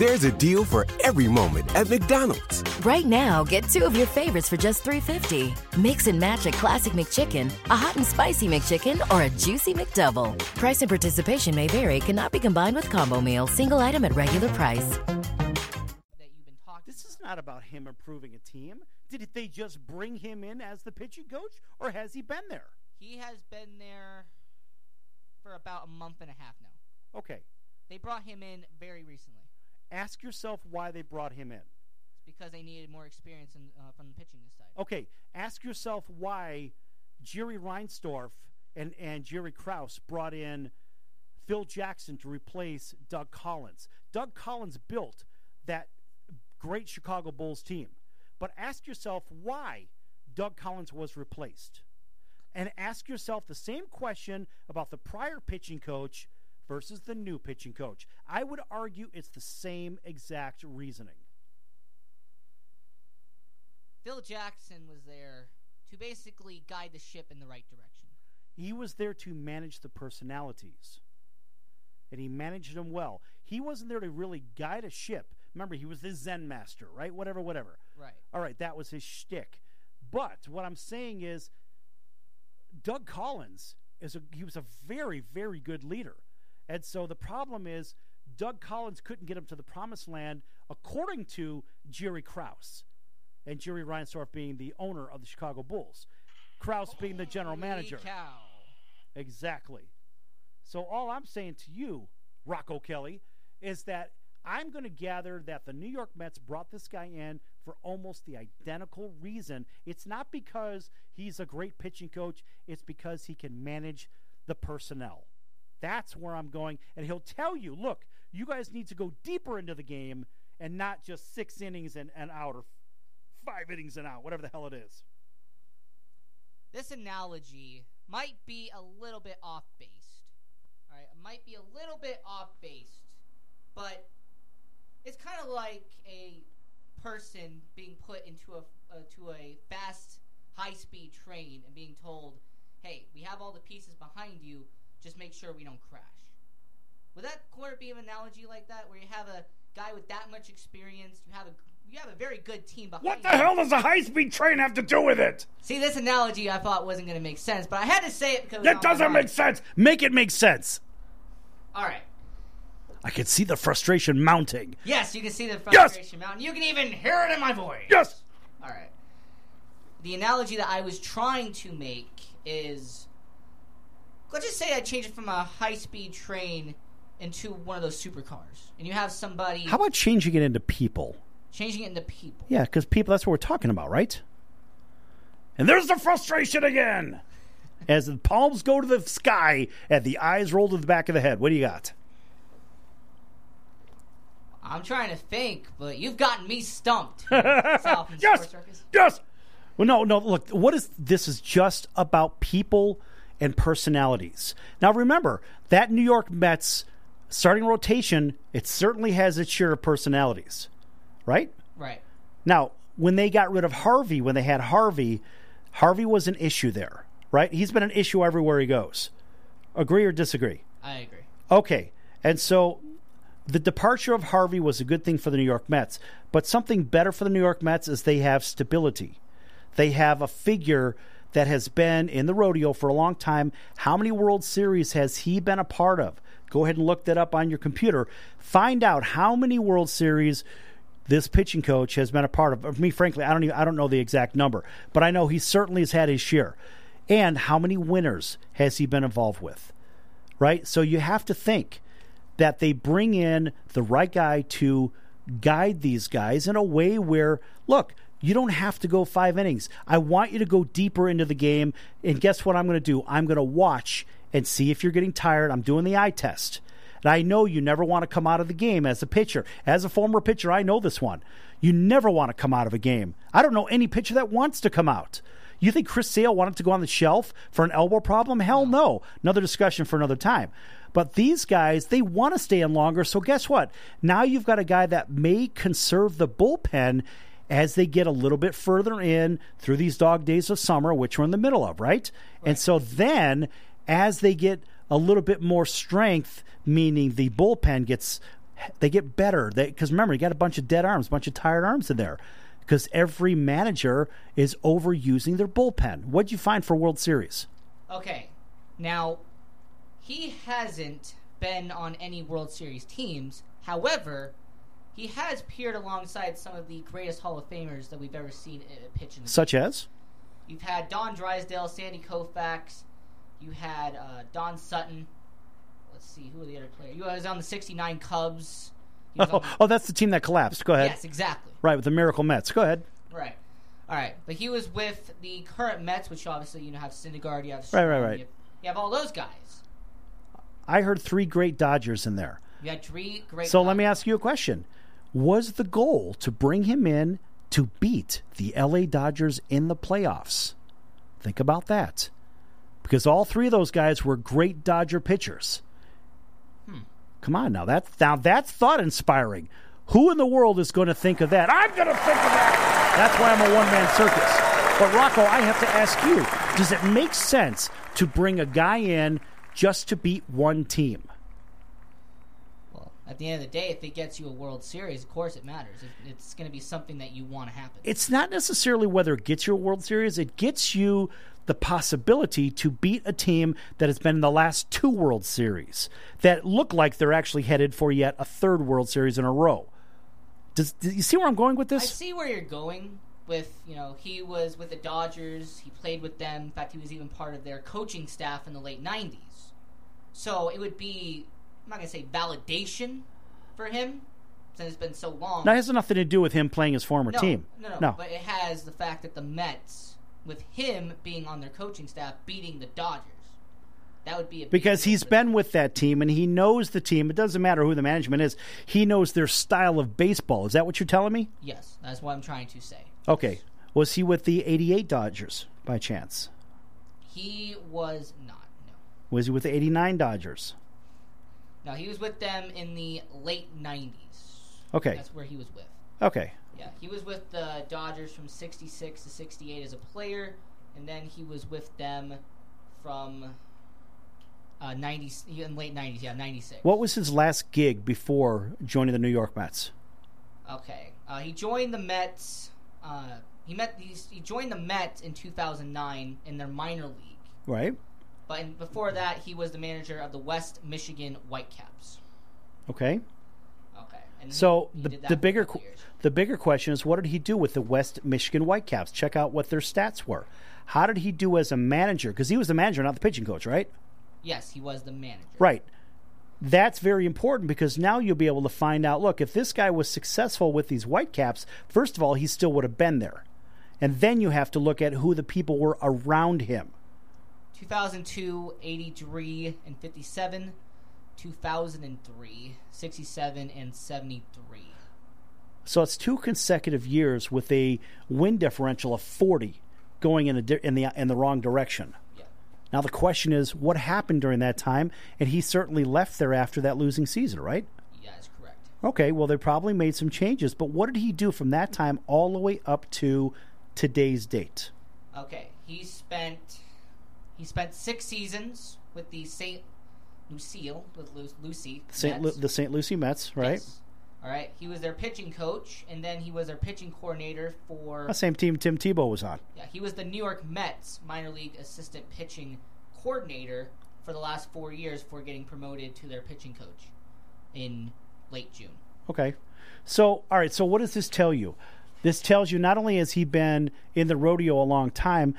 There's a deal for every moment at McDonald's. Right now, get two of your favorites for just $3.50. Mix and match a classic McChicken, a hot and spicy McChicken, or a juicy McDouble. Price and participation may vary, cannot be combined with combo meal, single item at regular price. This is not about him improving a team. Did they just bring him in as the pitching coach, or has he been there? He has been there for about a month and a half now. Okay. They brought him in very recently. Ask yourself why they brought him in. It's because they needed more experience in, uh, from the pitching side. Okay. Ask yourself why Jerry Reinsdorf and, and Jerry Krause brought in Phil Jackson to replace Doug Collins. Doug Collins built that great Chicago Bulls team. But ask yourself why Doug Collins was replaced. And ask yourself the same question about the prior pitching coach versus the new pitching coach. I would argue it's the same exact reasoning. Phil Jackson was there to basically guide the ship in the right direction. He was there to manage the personalities. And he managed them well. He wasn't there to really guide a ship. Remember, he was the Zen master, right? Whatever, whatever. Right. All right, that was his shtick. But what I'm saying is, Doug Collins is a he was a very very good leader, and so the problem is Doug Collins couldn't get him to the promised land, according to Jerry Krause, and Jerry Reinsdorf being the owner of the Chicago Bulls, Krause being the general manager. Cow. Exactly. So all I'm saying to you, Rocco Kelly, is that I'm going to gather that the New York Mets brought this guy in for almost the identical reason. It's not because he's a great pitching coach, it's because he can manage the personnel. That's where I'm going. And he'll tell you look, you guys need to go deeper into the game and not just six innings and, and out or five innings and out, whatever the hell it is. This analogy might be a little bit off based. All right, it might be a little bit off based, but it's kind of like a person being put into a uh, to a fast, high speed train and being told, "Hey, we have all the pieces behind you. Just make sure we don't crash." Would that quarter be an analogy like that, where you have a guy with that much experience, you have a you have a very good team behind What the you. hell does a high speed train have to do with it? See, this analogy I thought wasn't going to make sense, but I had to say it because That doesn't make sense. Make it make sense. All right. I can see the frustration mounting. Yes, you can see the Yes! frustration mountain. You can even hear it in my voice. Yes. All right. The analogy that I was trying to make is, let's just say I change it from a high-speed train into one of those supercars, and you have somebody How about changing it into people? changing it into people. Yeah, because people, that's what we're talking about, right? And there's the frustration again. As the palms go to the sky and the eyes roll to the back of the head. What do you got? I'm trying to think, but you've gotten me stumped. (laughs) Yes, yes. Well, no, no. Look, what is this? Is just about people and personalities. Now, remember that New York Mets starting rotation. It certainly has its share of personalities, right? Right. Now, when they got rid of Harvey, when they had Harvey, Harvey was an issue there, right? He's been an issue everywhere he goes. Agree or disagree? I agree. Okay. And so the departure of Harvey was a good thing for the New York Mets, but something better for the New York Mets is they have stability. They have a figure that has been in the rodeo for a long time. How many World Series has he been a part of? Go ahead and look that up on your computer. Find out how many World Series this pitching coach has been a part of. Me, frankly, I don't even, I don't know the exact number, but I know he certainly has had his share. And how many winners has he been involved with? Right? So you have to think that they bring in the right guy to guide these guys in a way where, look, you don't have to go five innings. I want you to go deeper into the game. And guess what I'm going to do? I'm going to watch and see if you're getting tired. I'm doing the eye test. And I know you never want to come out of the game as a pitcher. As a former pitcher, I know this one. You never want to come out of a game. I don't know any pitcher that wants to come out. You think Chris Sale wanted to go on the shelf for an elbow problem? Hell no. Another discussion for another time. But these guys, they want to stay in longer. So guess what? Now you've got a guy that may conserve the bullpen as they get a little bit further in through these dog days of summer, which we're in the middle of, right? right. And so then as they get a little bit more strength, meaning the bullpen gets they get better. Because remember, you got a bunch of dead arms, a bunch of tired arms in there. Because every manager is overusing their bullpen. What'd you find for World Series? Okay, now he hasn't been on any World Series teams. However, he has peered alongside some of the greatest Hall of Famers that we've ever seen uh, pitch in. Such as? You've had Don Drysdale, Sandy Koufax. You had uh, Don Sutton. Let's see, who are the other players? You was on the '69 Cubs. Oh, the... oh, that's the team that collapsed. Go ahead. Yes, exactly. Right with the Miracle Mets. Go ahead. Right. All right, but he was with the current Mets, which obviously you know have Syndergaard, you have right, right, right. You have, you have all those guys. I heard three great Dodgers in there. You had three great. So Dodgers. let me ask you a question: Was the goal to bring him in to beat the LA Dodgers in the playoffs? Think about that because all three of those guys were great Dodger pitchers. Hmm. Come on now, that's now that's thought inspiring. Who in the world is going to think of that? I'm going to think of that. That's why I'm a one man circus. But Rocco, I have to ask you: Does it make sense to bring a guy in just to beat one team? At the end of the day, if it gets you a World Series, of course it matters. It's going to be something that you want to happen. It's not necessarily whether it gets you a World Series; it gets you the possibility to beat a team that has been in the last two World Series that look like they're actually headed for yet a third World Series in a row. Does, do you see where I'm going with this? I see where you're going with, you know, he was with the Dodgers, he played with them. In fact, he was even part of their coaching staff in the late 90s. So it would be, not going to say validation for him, since it's been so long. That has nothing to do with him playing his former no, team. No, no, no, but it has the fact that the Mets with him being on their coaching staff beating the Dodgers. That would be because he's been with that team and he knows the team. It doesn't matter who the management is. He knows their style of baseball. Is that what you're telling me? Yes, that's what I'm trying to say. Okay. Was he with the 88 Dodgers by chance? He was not. No. Was he with the 89 Dodgers? No, he was with them in the late 90s. Okay. That's where he was with. Okay. Yeah, he was with the Dodgers from 66 to 68 as a player, and then he was with them from uh, 90 in late 90s, yeah, 96. What was his last gig before joining the New York Mets? Okay. Uh, he joined the Mets uh, he met he joined the Mets in 2009 in their minor league. Right. But before that, he was the manager of the West Michigan Whitecaps. Okay. Okay. And so he, he the the bigger the bigger question is what did he do with the West Michigan Whitecaps? Check out what their stats were. How did he do as a manager? Because he was the manager, not the pitching coach, right? Yes, he was the manager. Right. That's very important because now you'll be able to find out look, if this guy was successful with these Whitecaps, first of all, he still would have been there. And then you have to look at who the people were around him. 2002, 83 and 57. 2003, 67 and 73. So it's two consecutive years with a win differential of 40 going in the in the in the wrong direction. Yeah. Now the question is what happened during that time and he certainly left there after that losing season, right? Yeah, that's correct. Okay, well they probably made some changes, but what did he do from that time all the way up to today's date? Okay, he spent he spent 6 seasons with the St. Lucille with Lu- Lucy. Saint Lu- the St. Lucie Mets, right? All right, he was their pitching coach, and then he was their pitching coordinator for. The same team Tim Tebow was on. Yeah, he was the New York Mets minor league assistant pitching coordinator for the last four years before getting promoted to their pitching coach in late June. Okay. So, all right. So, what does this tell you? This tells you not only has he been in the rodeo a long time,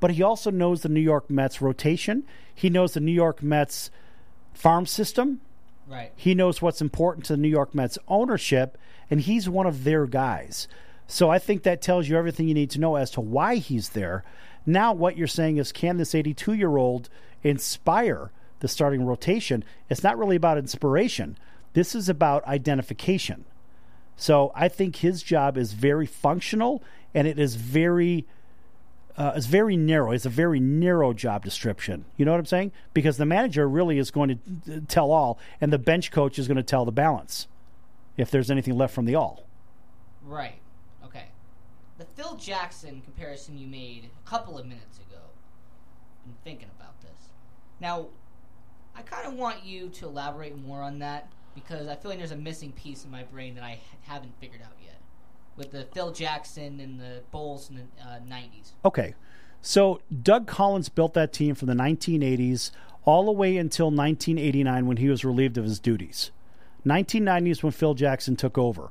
but he also knows the New York Mets rotation. He knows the New York Mets farm system. Right. He knows what's important to the New York Mets ownership, and he's one of their guys. So I think that tells you everything you need to know as to why he's there. Now, what you're saying is, can this 82 year old inspire the starting rotation? It's not really about inspiration. This is about identification. So I think his job is very functional, and it is very uh, is very narrow. It's a very narrow job description. You know what I'm saying? Because the manager really is going to tell all, and the bench coach is going to tell the balance if there's anything left from the all. Right. Okay. The Phil Jackson comparison you made a couple of minutes ago. I'm thinking about this. Now, I kind of want you to elaborate more on that because I feel like there's a missing piece in my brain that I haven't figured out yet. With the Phil Jackson and the Bulls in the uh, 90s. Okay. So Doug Collins built that team from the 1980s all the way until 1989 when he was relieved of his duties. 1990s when Phil Jackson took over.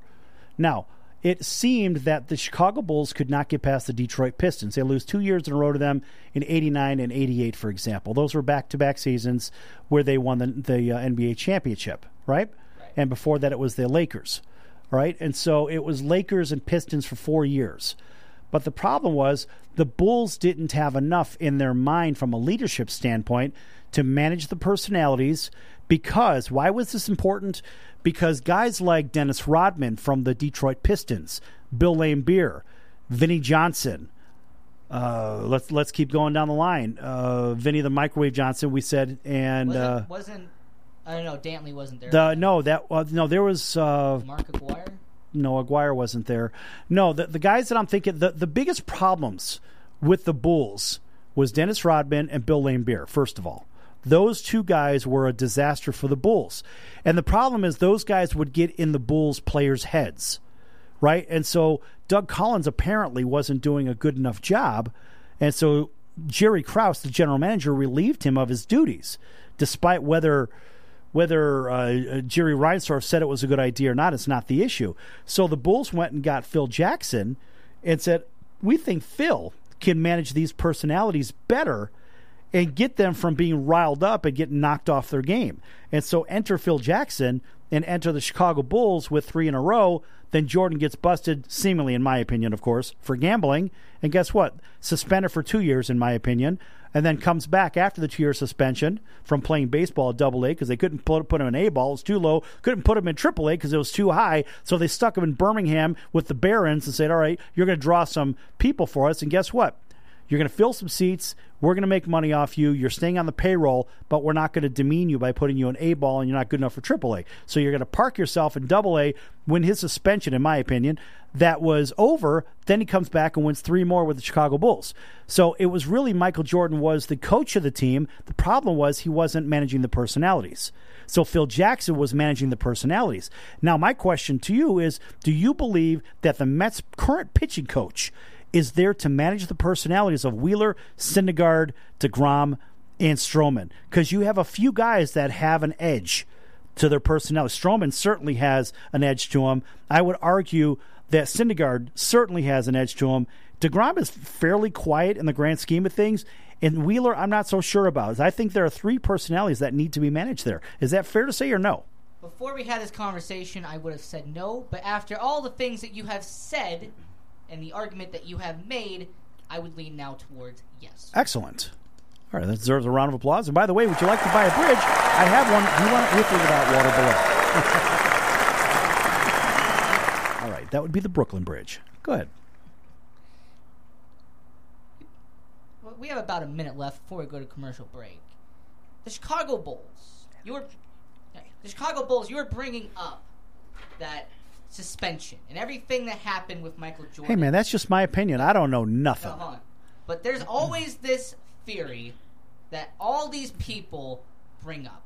Now, it seemed that the Chicago Bulls could not get past the Detroit Pistons. They lose two years in a row to them in 89 and 88, for example. Those were back to back seasons where they won the, the uh, NBA championship, right? And before that, it was the Lakers, right? And so it was Lakers and Pistons for four years. But the problem was the Bulls didn't have enough in their mind from a leadership standpoint to manage the personalities because why was this important? Because guys like Dennis Rodman from the Detroit Pistons, Bill Laimbeer, Vinnie Johnson, uh, let's let's keep going down the line. Uh, Vinnie the Microwave Johnson, we said, and Wasn't, uh, wasn't I don't know, Dantley wasn't there. the no that uh, no there was uh, Mark Aguirre? no, Aguirre wasn't there. No, the, the guys that I'm thinking, the, the biggest problems with the Bulls was Dennis Rodman and Bill Laimbeer, first of all. Those two guys were a disaster for the Bulls. And the problem is those guys would get in the Bulls players' heads, right? And so Doug Collins apparently wasn't doing a good enough job. And so Jerry Krause, the general manager, relieved him of his duties, despite whether whether uh, Jerry Reinsdorf said it was a good idea or not, it's not the issue. So the Bulls went and got Phil Jackson and said, "We think Phil can manage these personalities better." And get them from being riled up and getting knocked off their game. And so enter Phil Jackson and enter the Chicago Bulls with three in a row. Then Jordan gets busted, seemingly, in my opinion, of course, for gambling. And guess what? Suspended for two years, in my opinion. And then comes back after the two year suspension from playing baseball at double A because they couldn't put, put him in A ball. It was too low. Couldn't put him in triple A because it was too high. So they stuck him in Birmingham with the Barons and said, all right, you're going to draw some people for us. And guess what? You're going to fill some seats. We're going to make money off you. You're staying on the payroll, but we're not going to demean you by putting you in A ball and you're not good enough for AAA. So you're going to park yourself in double A, win his suspension, in my opinion. That was over. Then he comes back and wins three more with the Chicago Bulls. So it was really Michael Jordan was the coach of the team. The problem was he wasn't managing the personalities. So Phil Jackson was managing the personalities. Now, my question to you is do you believe that the Mets' current pitching coach is there to manage the personalities of Wheeler, Syndergaard, DeGrom, and Stroman? Because you have a few guys that have an edge to their personality. Stroman certainly has an edge to him. I would argue that Syndergaard certainly has an edge to him. DeGrom is fairly quiet in the grand scheme of things. And Wheeler, I'm not so sure about. I think there are three personalities that need to be managed there. Is that fair to say or no? Before we had this conversation, I would have said no, but after all the things that you have said and the argument that you have made, I would lean now towards yes. Excellent. All right, that deserves a round of applause. And by the way, would you like to buy a bridge? I have one. Do you want it with or without water below? (laughs) That would be the Brooklyn Bridge. Go ahead. Well, We have about a minute left before we go to commercial break. The Chicago Bulls. You were the Chicago Bulls. You were bringing up that suspension and everything that happened with Michael Jordan. Hey, man, that's just my opinion. I don't know nothing. On. But there's always this theory that all these people bring up.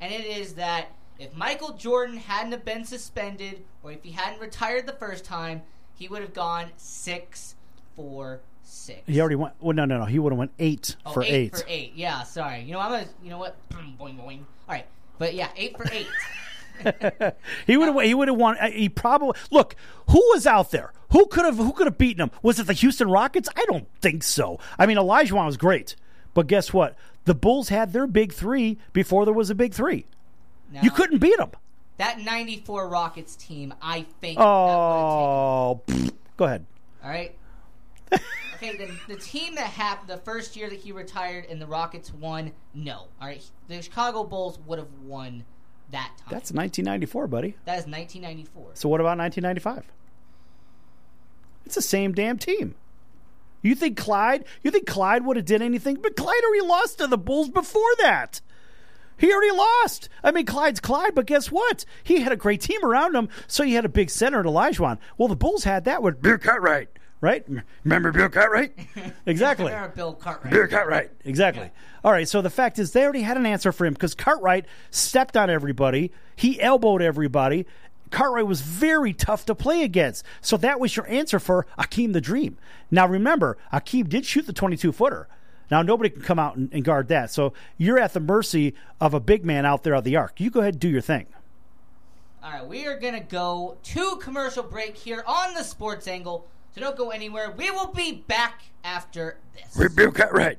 and it is that if Michael Jordan hadn't have been suspended, or if he hadn't retired the first time, he would have gone six, four, six. He already went. Well, no, no, no. He would have went eight Oh, for eight. for eight. Yeah, sorry. You know, I'm gonna. You know what? boing boing. All right, but yeah, eight for eight. (laughs) He would have. He would have won. uh, He probably look. Who was out there? Who could have? Who could have beaten him? Was it the Houston Rockets? I don't think so. I mean, Elijah was great, but guess what? The Bulls had their big three before there was a big three. Now, you couldn't beat them. That '94 Rockets team, I think. Oh, pfft. go ahead. All right. (laughs) okay, then the team that happened the first year that he retired and the Rockets won, no. All right, the Chicago Bulls would have won that time. That's 1994, buddy. That is 1994. So what about 1995? It's the same damn team. You think Clyde? You think Clyde would have did anything? But Clyde already lost to the Bulls before that. He already lost. I mean, Clyde's Clyde, but guess what? He had a great team around him, so he had a big center at Elijah. Well, the Bulls had that with Bill Cartwright, right? Remember Bill Cartwright? (laughs) exactly. Remember Bill Cartwright. Bill Cartwright. Exactly. All right. So the fact is, they already had an answer for him because Cartwright stepped on everybody. He elbowed everybody. Cartwright was very tough to play against. So that was your answer for Akeem the Dream. Now remember, Akeem did shoot the 22 footer. Now nobody can come out and, and guard that. So you're at the mercy of a big man out there on the arc. You go ahead and do your thing. All right, we are gonna go to commercial break here on the Sports Angle. So don't go anywhere. We will be back after this. Bill Cartwright.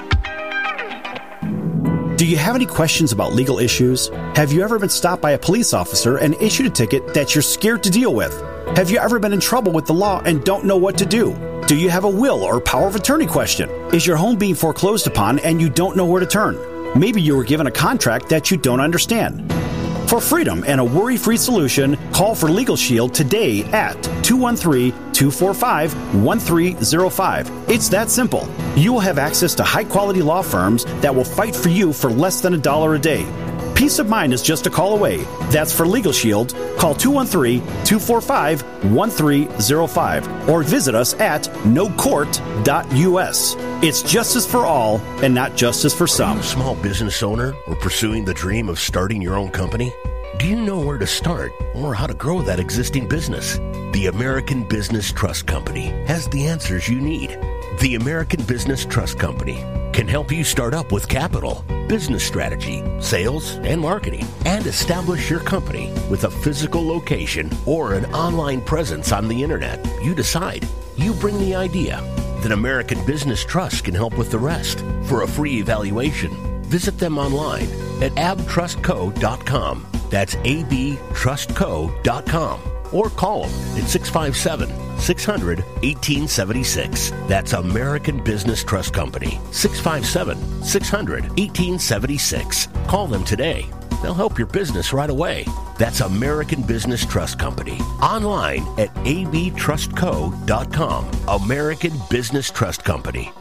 Do you have any questions about legal issues? Have you ever been stopped by a police officer and issued a ticket that you're scared to deal with? Have you ever been in trouble with the law and don't know what to do? Do you have a will or power of attorney question? Is your home being foreclosed upon and you don't know where to turn? Maybe you were given a contract that you don't understand. For freedom and a worry free solution, call for Legal Shield today at 213 245 1305. It's that simple. You will have access to high quality law firms that will fight for you for less than a dollar a day. Peace of mind is just a call away. That's for Legal Shield. Call 213 245 1305 or visit us at nocourt.us. It's justice for all and not justice for some. a small business owner or pursuing the dream of starting your own company? Do you know where to start or how to grow that existing business? The American Business Trust Company has the answers you need. The American Business Trust Company can help you start up with capital, business strategy, sales, and marketing, and establish your company with a physical location or an online presence on the internet. You decide. You bring the idea. Then American Business Trust can help with the rest. For a free evaluation, visit them online at abtrustco.com. That's abtrustco.com. Or call them at 657 600 1876. That's American Business Trust Company. 657 600 1876. Call them today. They'll help your business right away. That's American Business Trust Company. Online at abtrustco.com. American Business Trust Company.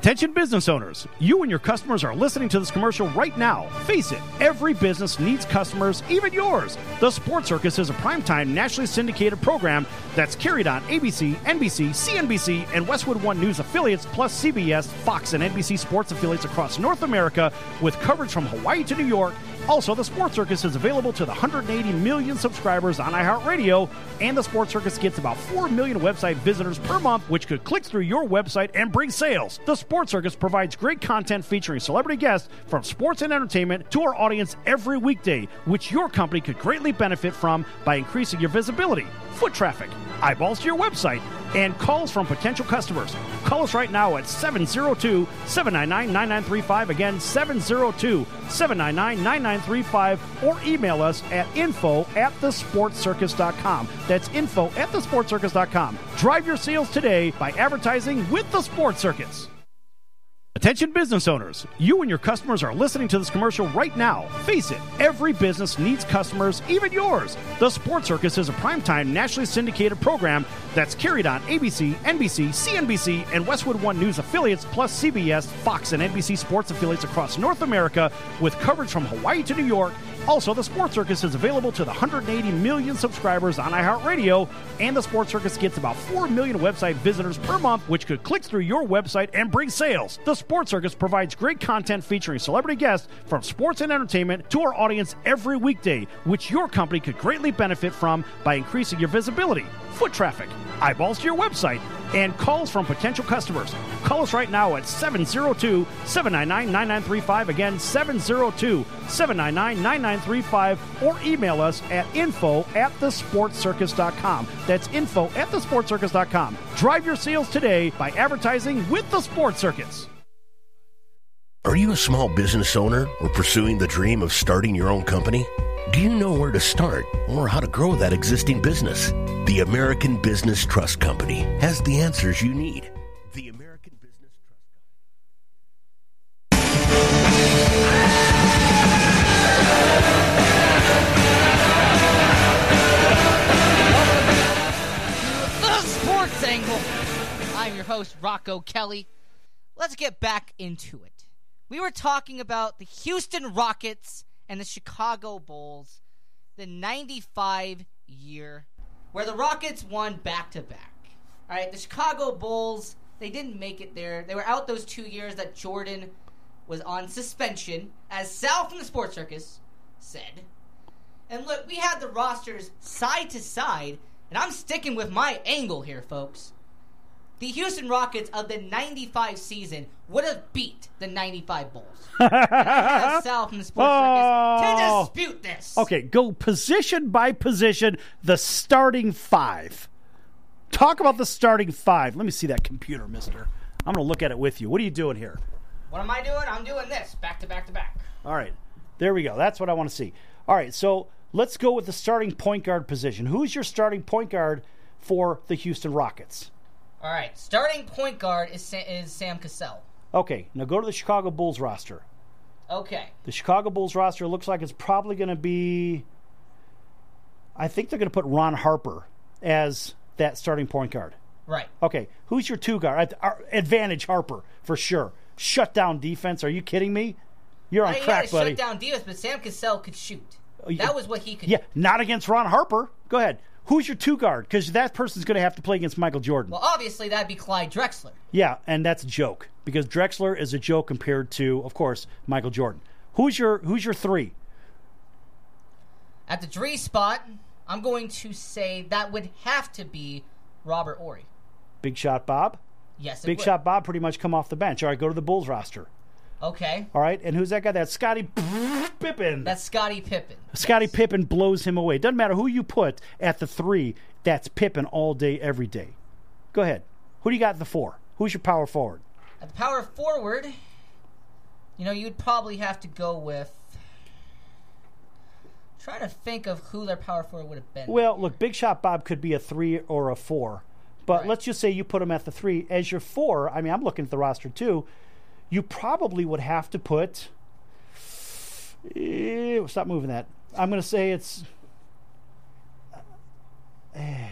Attention business owners, you and your customers are listening to this commercial right now. Face it, every business needs customers, even yours. The Sports Circus is a primetime nationally syndicated program that's carried on ABC, NBC, CNBC, and Westwood One News affiliates, plus CBS, Fox, and NBC sports affiliates across North America with coverage from Hawaii to New York. Also, the Sports Circus is available to the 180 million subscribers on iHeartRadio, and the Sports Circus gets about 4 million website visitors per month, which could click through your website and bring sales. The Sports Circus provides great content featuring celebrity guests from sports and entertainment to our audience every weekday, which your company could greatly benefit from by increasing your visibility, foot traffic, eyeballs to your website, and calls from potential customers. Call us right now at 702 799 9935. Again, 702 799 9935, or email us at info at thesportcircus.com. That's info at thesportcircus.com. Drive your sales today by advertising with the Sports Circus. Attention business owners, you and your customers are listening to this commercial right now. Face it, every business needs customers, even yours. The Sports Circus is a primetime nationally syndicated program that's carried on ABC, NBC, CNBC, and Westwood One News affiliates, plus CBS, Fox, and NBC sports affiliates across North America with coverage from Hawaii to New York. Also, the Sports Circus is available to the 180 million subscribers on iHeartRadio, and the Sports Circus gets about 4 million website visitors per month, which could click through your website and bring sales. The Sports Circus provides great content featuring celebrity guests from sports and entertainment to our audience every weekday, which your company could greatly benefit from by increasing your visibility, foot traffic, eyeballs to your website, and calls from potential customers. Call us right now at 702 799 9935. Again, 702 799 9935, or email us at info at thesportcircus.com. That's info at thesportcircus.com. Drive your sales today by advertising with the Sports Circus. Are you a small business owner or pursuing the dream of starting your own company? Do you know where to start or how to grow that existing business? The American Business Trust Company has the answers you need. The American Business Trust Company. The Sports Angle. I'm your host, Rocco Kelly. Let's get back into it. We were talking about the Houston Rockets and the Chicago Bulls, the 95 year, where the Rockets won back to back. All right, the Chicago Bulls, they didn't make it there. They were out those two years that Jordan was on suspension, as Sal from the Sports Circus said. And look, we had the rosters side to side, and I'm sticking with my angle here, folks. The Houston Rockets of the 95 season would have beat the 95 Bulls. (laughs) and I have Sal from the Sports Circus to Oh. dispute this. Okay, go position by position, the starting five. Talk about the starting five. Let me see that computer, mister. I'm going to look at it with you. What are you doing here? What am I doing? I'm doing this back to back to back. All right. There we go. That's what I want to see. All right. So let's go with the starting point guard position. Who's your starting point guard for the Houston Rockets? All right, starting point guard is Sa- is Sam Cassell. Okay. Now go to the Chicago Bulls roster. Okay, The Chicago Bulls roster looks like it's probably going to be. I think they're going to put Ron Harper as that starting point guard. right. Okay, who's your two guard? Uh, Advantage Harper for sure. Shut down defense. Are you kidding me? You're on I, crack, a buddy. shutdown defense, but Sam Cassell could shoot. That was what he could. Yeah, not against Ron Harper. Go ahead. Who's your two guard? Because that person's going to have to play against Michael Jordan. Well, obviously that'd be Clyde Drexler. yeah, and that's a joke because Drexler is a joke compared to, of course, Michael Jordan. Who's your Who's your three? At the three spot, I'm going to say that would have to be Robert Horry. Big Shot Bob. Yes, it Big would. Shot Bob pretty much come off the bench. All right, go to the Bulls roster. Okay, All right, and who's that guy? That's Scottie Pippen. that's Scottie Pippen. Scottie Pippen blows him away. Doesn't matter who you put at the three. That's Pippen all day, every day. Go ahead. Who do you got at the four? Who's your power forward? At the power forward, you know, you'd probably have to go with. Trying to think of who their power forward would have been. Well, look, Big Shot Bob could be a three or a four, but let's just say you put him at the three as your four. I mean, I'm looking at the roster too. You probably would have to put. Eh, stop moving that. I'm going to say it's eh,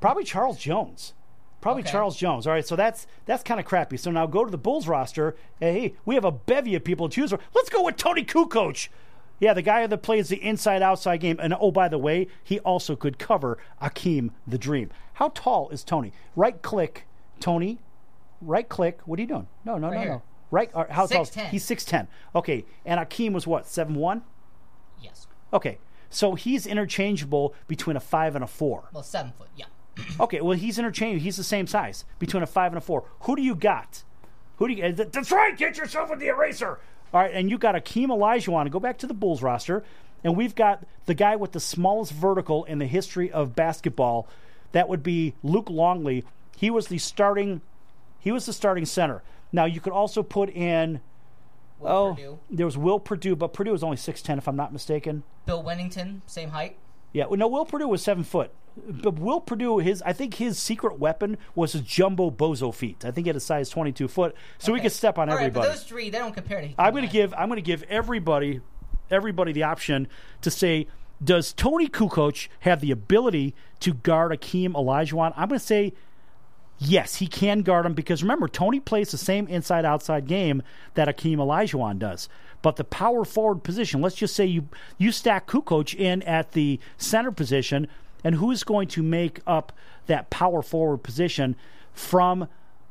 probably Charles Jones. Probably Okay. Charles Jones. All right, so that's that's kind of crappy. So now go to the Bulls roster. Hey, we have a bevy of people to choose from. Let's go with Toni Kukoc. Yeah, the guy that plays the inside-outside game. And oh, by the way, he also could cover Akeem the Dream. How tall is Toni? Right click, Tony. Right click. What are you doing? No, no, Right no, here. no. Right. uh, How tall? 6'10". He's six ten. Okay, and Akeem was what? Seven one. Yes. Okay, so he's interchangeable between a five and a four. Well, seven foot. Yeah. (coughs) Okay, well he's interchangeable. He's the same size between a five and a four. Who do you got? Who do you? That's right. Get yourself with the eraser. All right, and you got Akeem Olajuwon. Go back to the Bulls roster, and we've got the guy with the smallest vertical in the history of basketball. That would be Luke Longley. He was the starting. He was the starting center. Now you could also put in. oh, Perdue. there was Will Perdue, but Perdue was only six ten, if I'm not mistaken. Bill Wennington, same height. Yeah, well, no, Will Perdue was seven foot. But Will Perdue, his I think his secret weapon was his jumbo bozo feet. I think he had a size twenty two foot, so he could step on All right, everybody. but those three, they don't compare to. I'm going to give I'm going to give everybody everybody the option to say, does Toni Kukoc have the ability to guard Akeem Olajuwon? I'm going to say yes, he can guard him because remember Toni plays the same inside outside game that Akeem Olajuwon does. But the power forward position, let's just say you you stack Kukoc in at the center position, and who's going to make up that power forward position from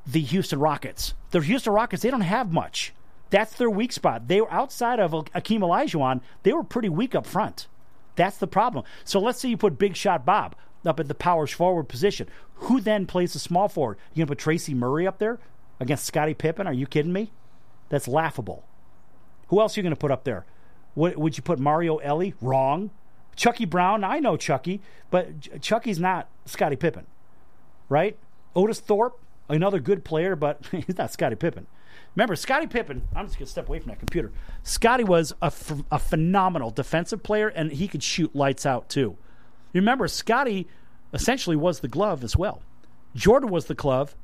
the Houston Rockets? The Houston Rockets, they don't have much. That's their weak spot. They were outside of Akeem Olajuwon. They were pretty weak up front. That's the problem. So let's say you put Big Shot Bob up at the power forward position. Who then plays the small forward? You gonna put Tracy Murray up there against Scottie Pippen? Are you kidding me? That's laughable. Who else are you to put up there? Would, would you put Mario Elie? Wrong. Chucky Brown? I know Chucky, but Ch- Chucky's not Scottie Pippen, right? Otis Thorpe, another good player, but (laughs) he's not Scottie Pippen. Remember, Scottie Pippen, I'm just going to step away from that computer. Scottie was a, phenomenal defensive player, and he could shoot lights out too. Remember, Scottie essentially was the glove as well. Jordan was the glove.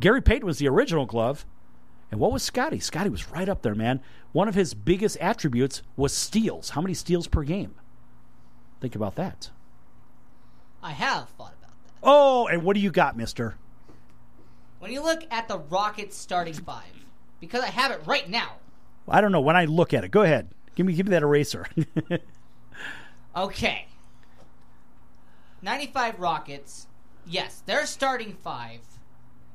Gary Payton was the original glove. And what was Scottie? Scottie was right up there, man. One of his biggest attributes was steals. How many steals per game? Think about that. I have thought about that. Oh, and what do you got, mister? When you look at the Rockets starting five, because I have it right now. I don't know. When I look at it, go ahead. Give me give me that eraser. (laughs) Okay. 95 Rockets. Yes, their starting five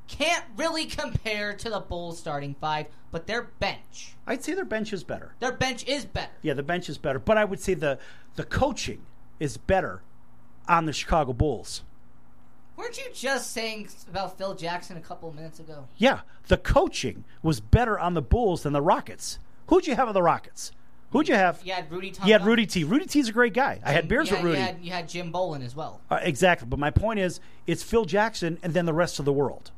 can't really (laughs) compare to the Bulls starting five, but their bench. I'd say their bench is better. Their bench is better. Yeah, the bench is better, but I would say the the coaching is better on the Chicago Bulls. Weren't you just saying about Phil Jackson a couple of minutes ago? Yeah, the coaching was better on the Bulls than the Rockets. Who'd you have on the Rockets? Who'd you have? You had Rudy Tom. You had Rudy T. Rudy T's a great guy. I had beers you with Rudy. You had, you had Jim Boylen as well. Uh, exactly. But my point is, it's Phil Jackson and then the rest of the world.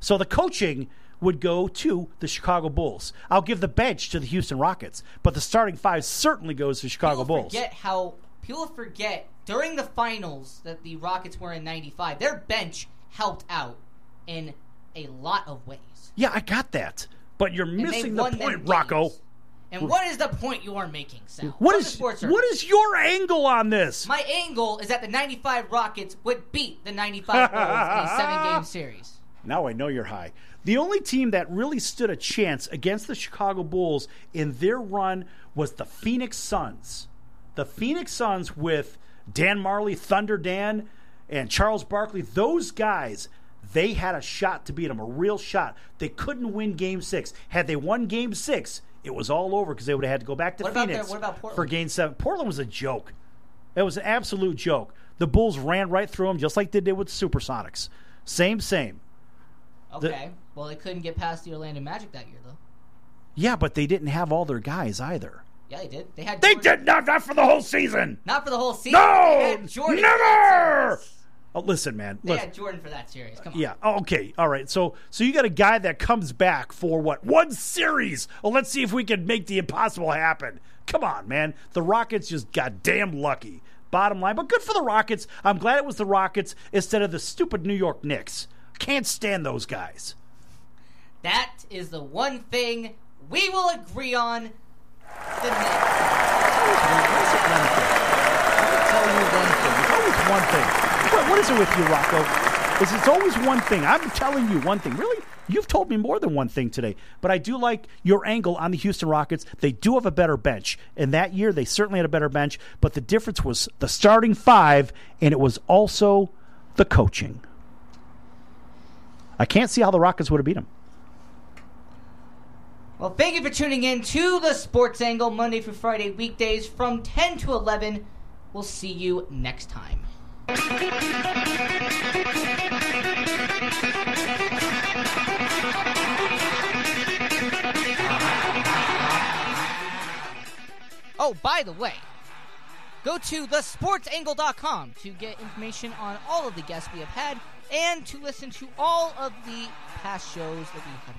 So the coaching would go to the Chicago Bulls. I'll give the bench to the Houston Rockets, but the starting five certainly goes to Chicago people Bulls. forget how people forget during the finals that the Rockets were in '95. Their bench helped out in a lot of ways. Yeah, I got that. But you're missing the point, games. Rocco. And what is the point you are making, Sal? What From the is sports what is your angle on this? My angle is that the '95 Rockets would beat the '95 Bulls in a (laughs) seven-game series. Now I know you're high. The only team that really stood a chance against the Chicago Bulls in their run was the Phoenix Suns. The Phoenix Suns with Dan Majerle, Thunder Dan, and Charles Barkley, those guys, they had a shot to beat them, a real shot. They couldn't win game six. Had they won game six, it was all over because they would have had to go back to What Phoenix their- what about Portland? for game seven. Portland was a joke. It was an absolute joke. The Bulls ran right through them just like they did with Supersonics. Same, same. The- Okay. well, they couldn't get past the Orlando Magic that year, though. Yeah, but they didn't have all their guys either. Yeah, they did. They had. They Jordan- did not, not for the whole season. Not for the whole season. No, they Jordan never. Oh, listen, man. They Listen. had Jordan for that series. Come on. Yeah. Oh, okay. All right. So, so you got a guy that comes back for what one series? Well, let's see if we can make the impossible happen. Come on, man. The Rockets just got damn lucky. Bottom line, but good for the Rockets. I'm glad it was the Rockets instead of the stupid New York Knicks. Can't stand those guys. That is the one thing we will agree on. The Knicks. tell you one thing. It's always one thing. What, what is it with you, Rocco? is it's always one thing. I'm telling you one thing. Really, you've told me more than one thing today. But I do like your angle on the Houston Rockets. They do have a better bench, and that year they certainly had a better bench. But the difference was the starting five, and it was also the coaching. I can't see how the Rockets would have beat them. Well, thank you for tuning in to the Sports Angle Monday through Friday weekdays from 10 to 11. We'll see you next time. Oh, by the way, go to thesportsangle.com to get information on all of the guests we have had and to listen to all of the past shows that we have.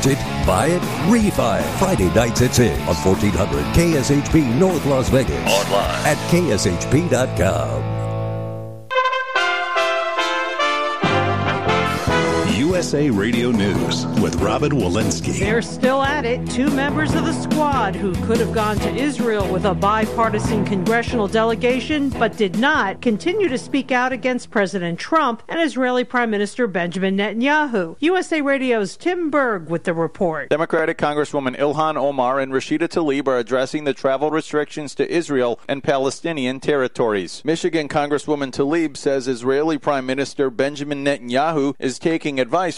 Rent it, buy it, refi. Friday nights at 6 on 1400 KSHP North Las Vegas. Online at KSHP.com. USA Radio News with Robin Walensky. They're still at it. Two members of the squad who could have gone to Israel with a bipartisan congressional delegation but did not continue to speak out against President Trump and Israeli Prime Minister Benjamin Netanyahu. USA Radio's Tim Berg with the report. Democratic Congresswoman Ilhan Omar and Rashida Tlaib are addressing the travel restrictions to Israel and Palestinian territories. Michigan Congresswoman Tlaib says Israeli Prime Minister Benjamin Netanyahu is taking advice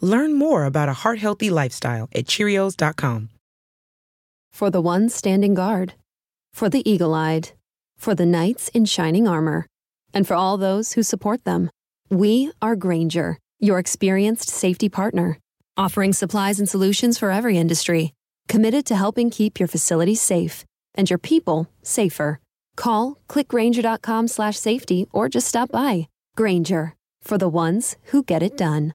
Learn more about a heart healthy lifestyle at Cheerios.com. For the ones standing guard, for the eagle eyed, for the knights in shining armor, and for all those who support them, we are Grainger, your experienced safety partner, offering supplies and solutions for every industry, committed to helping keep your facilities safe and your people safer. Call clickgrainger.com slash safety or just stop by. Grainger, for the ones who get it done.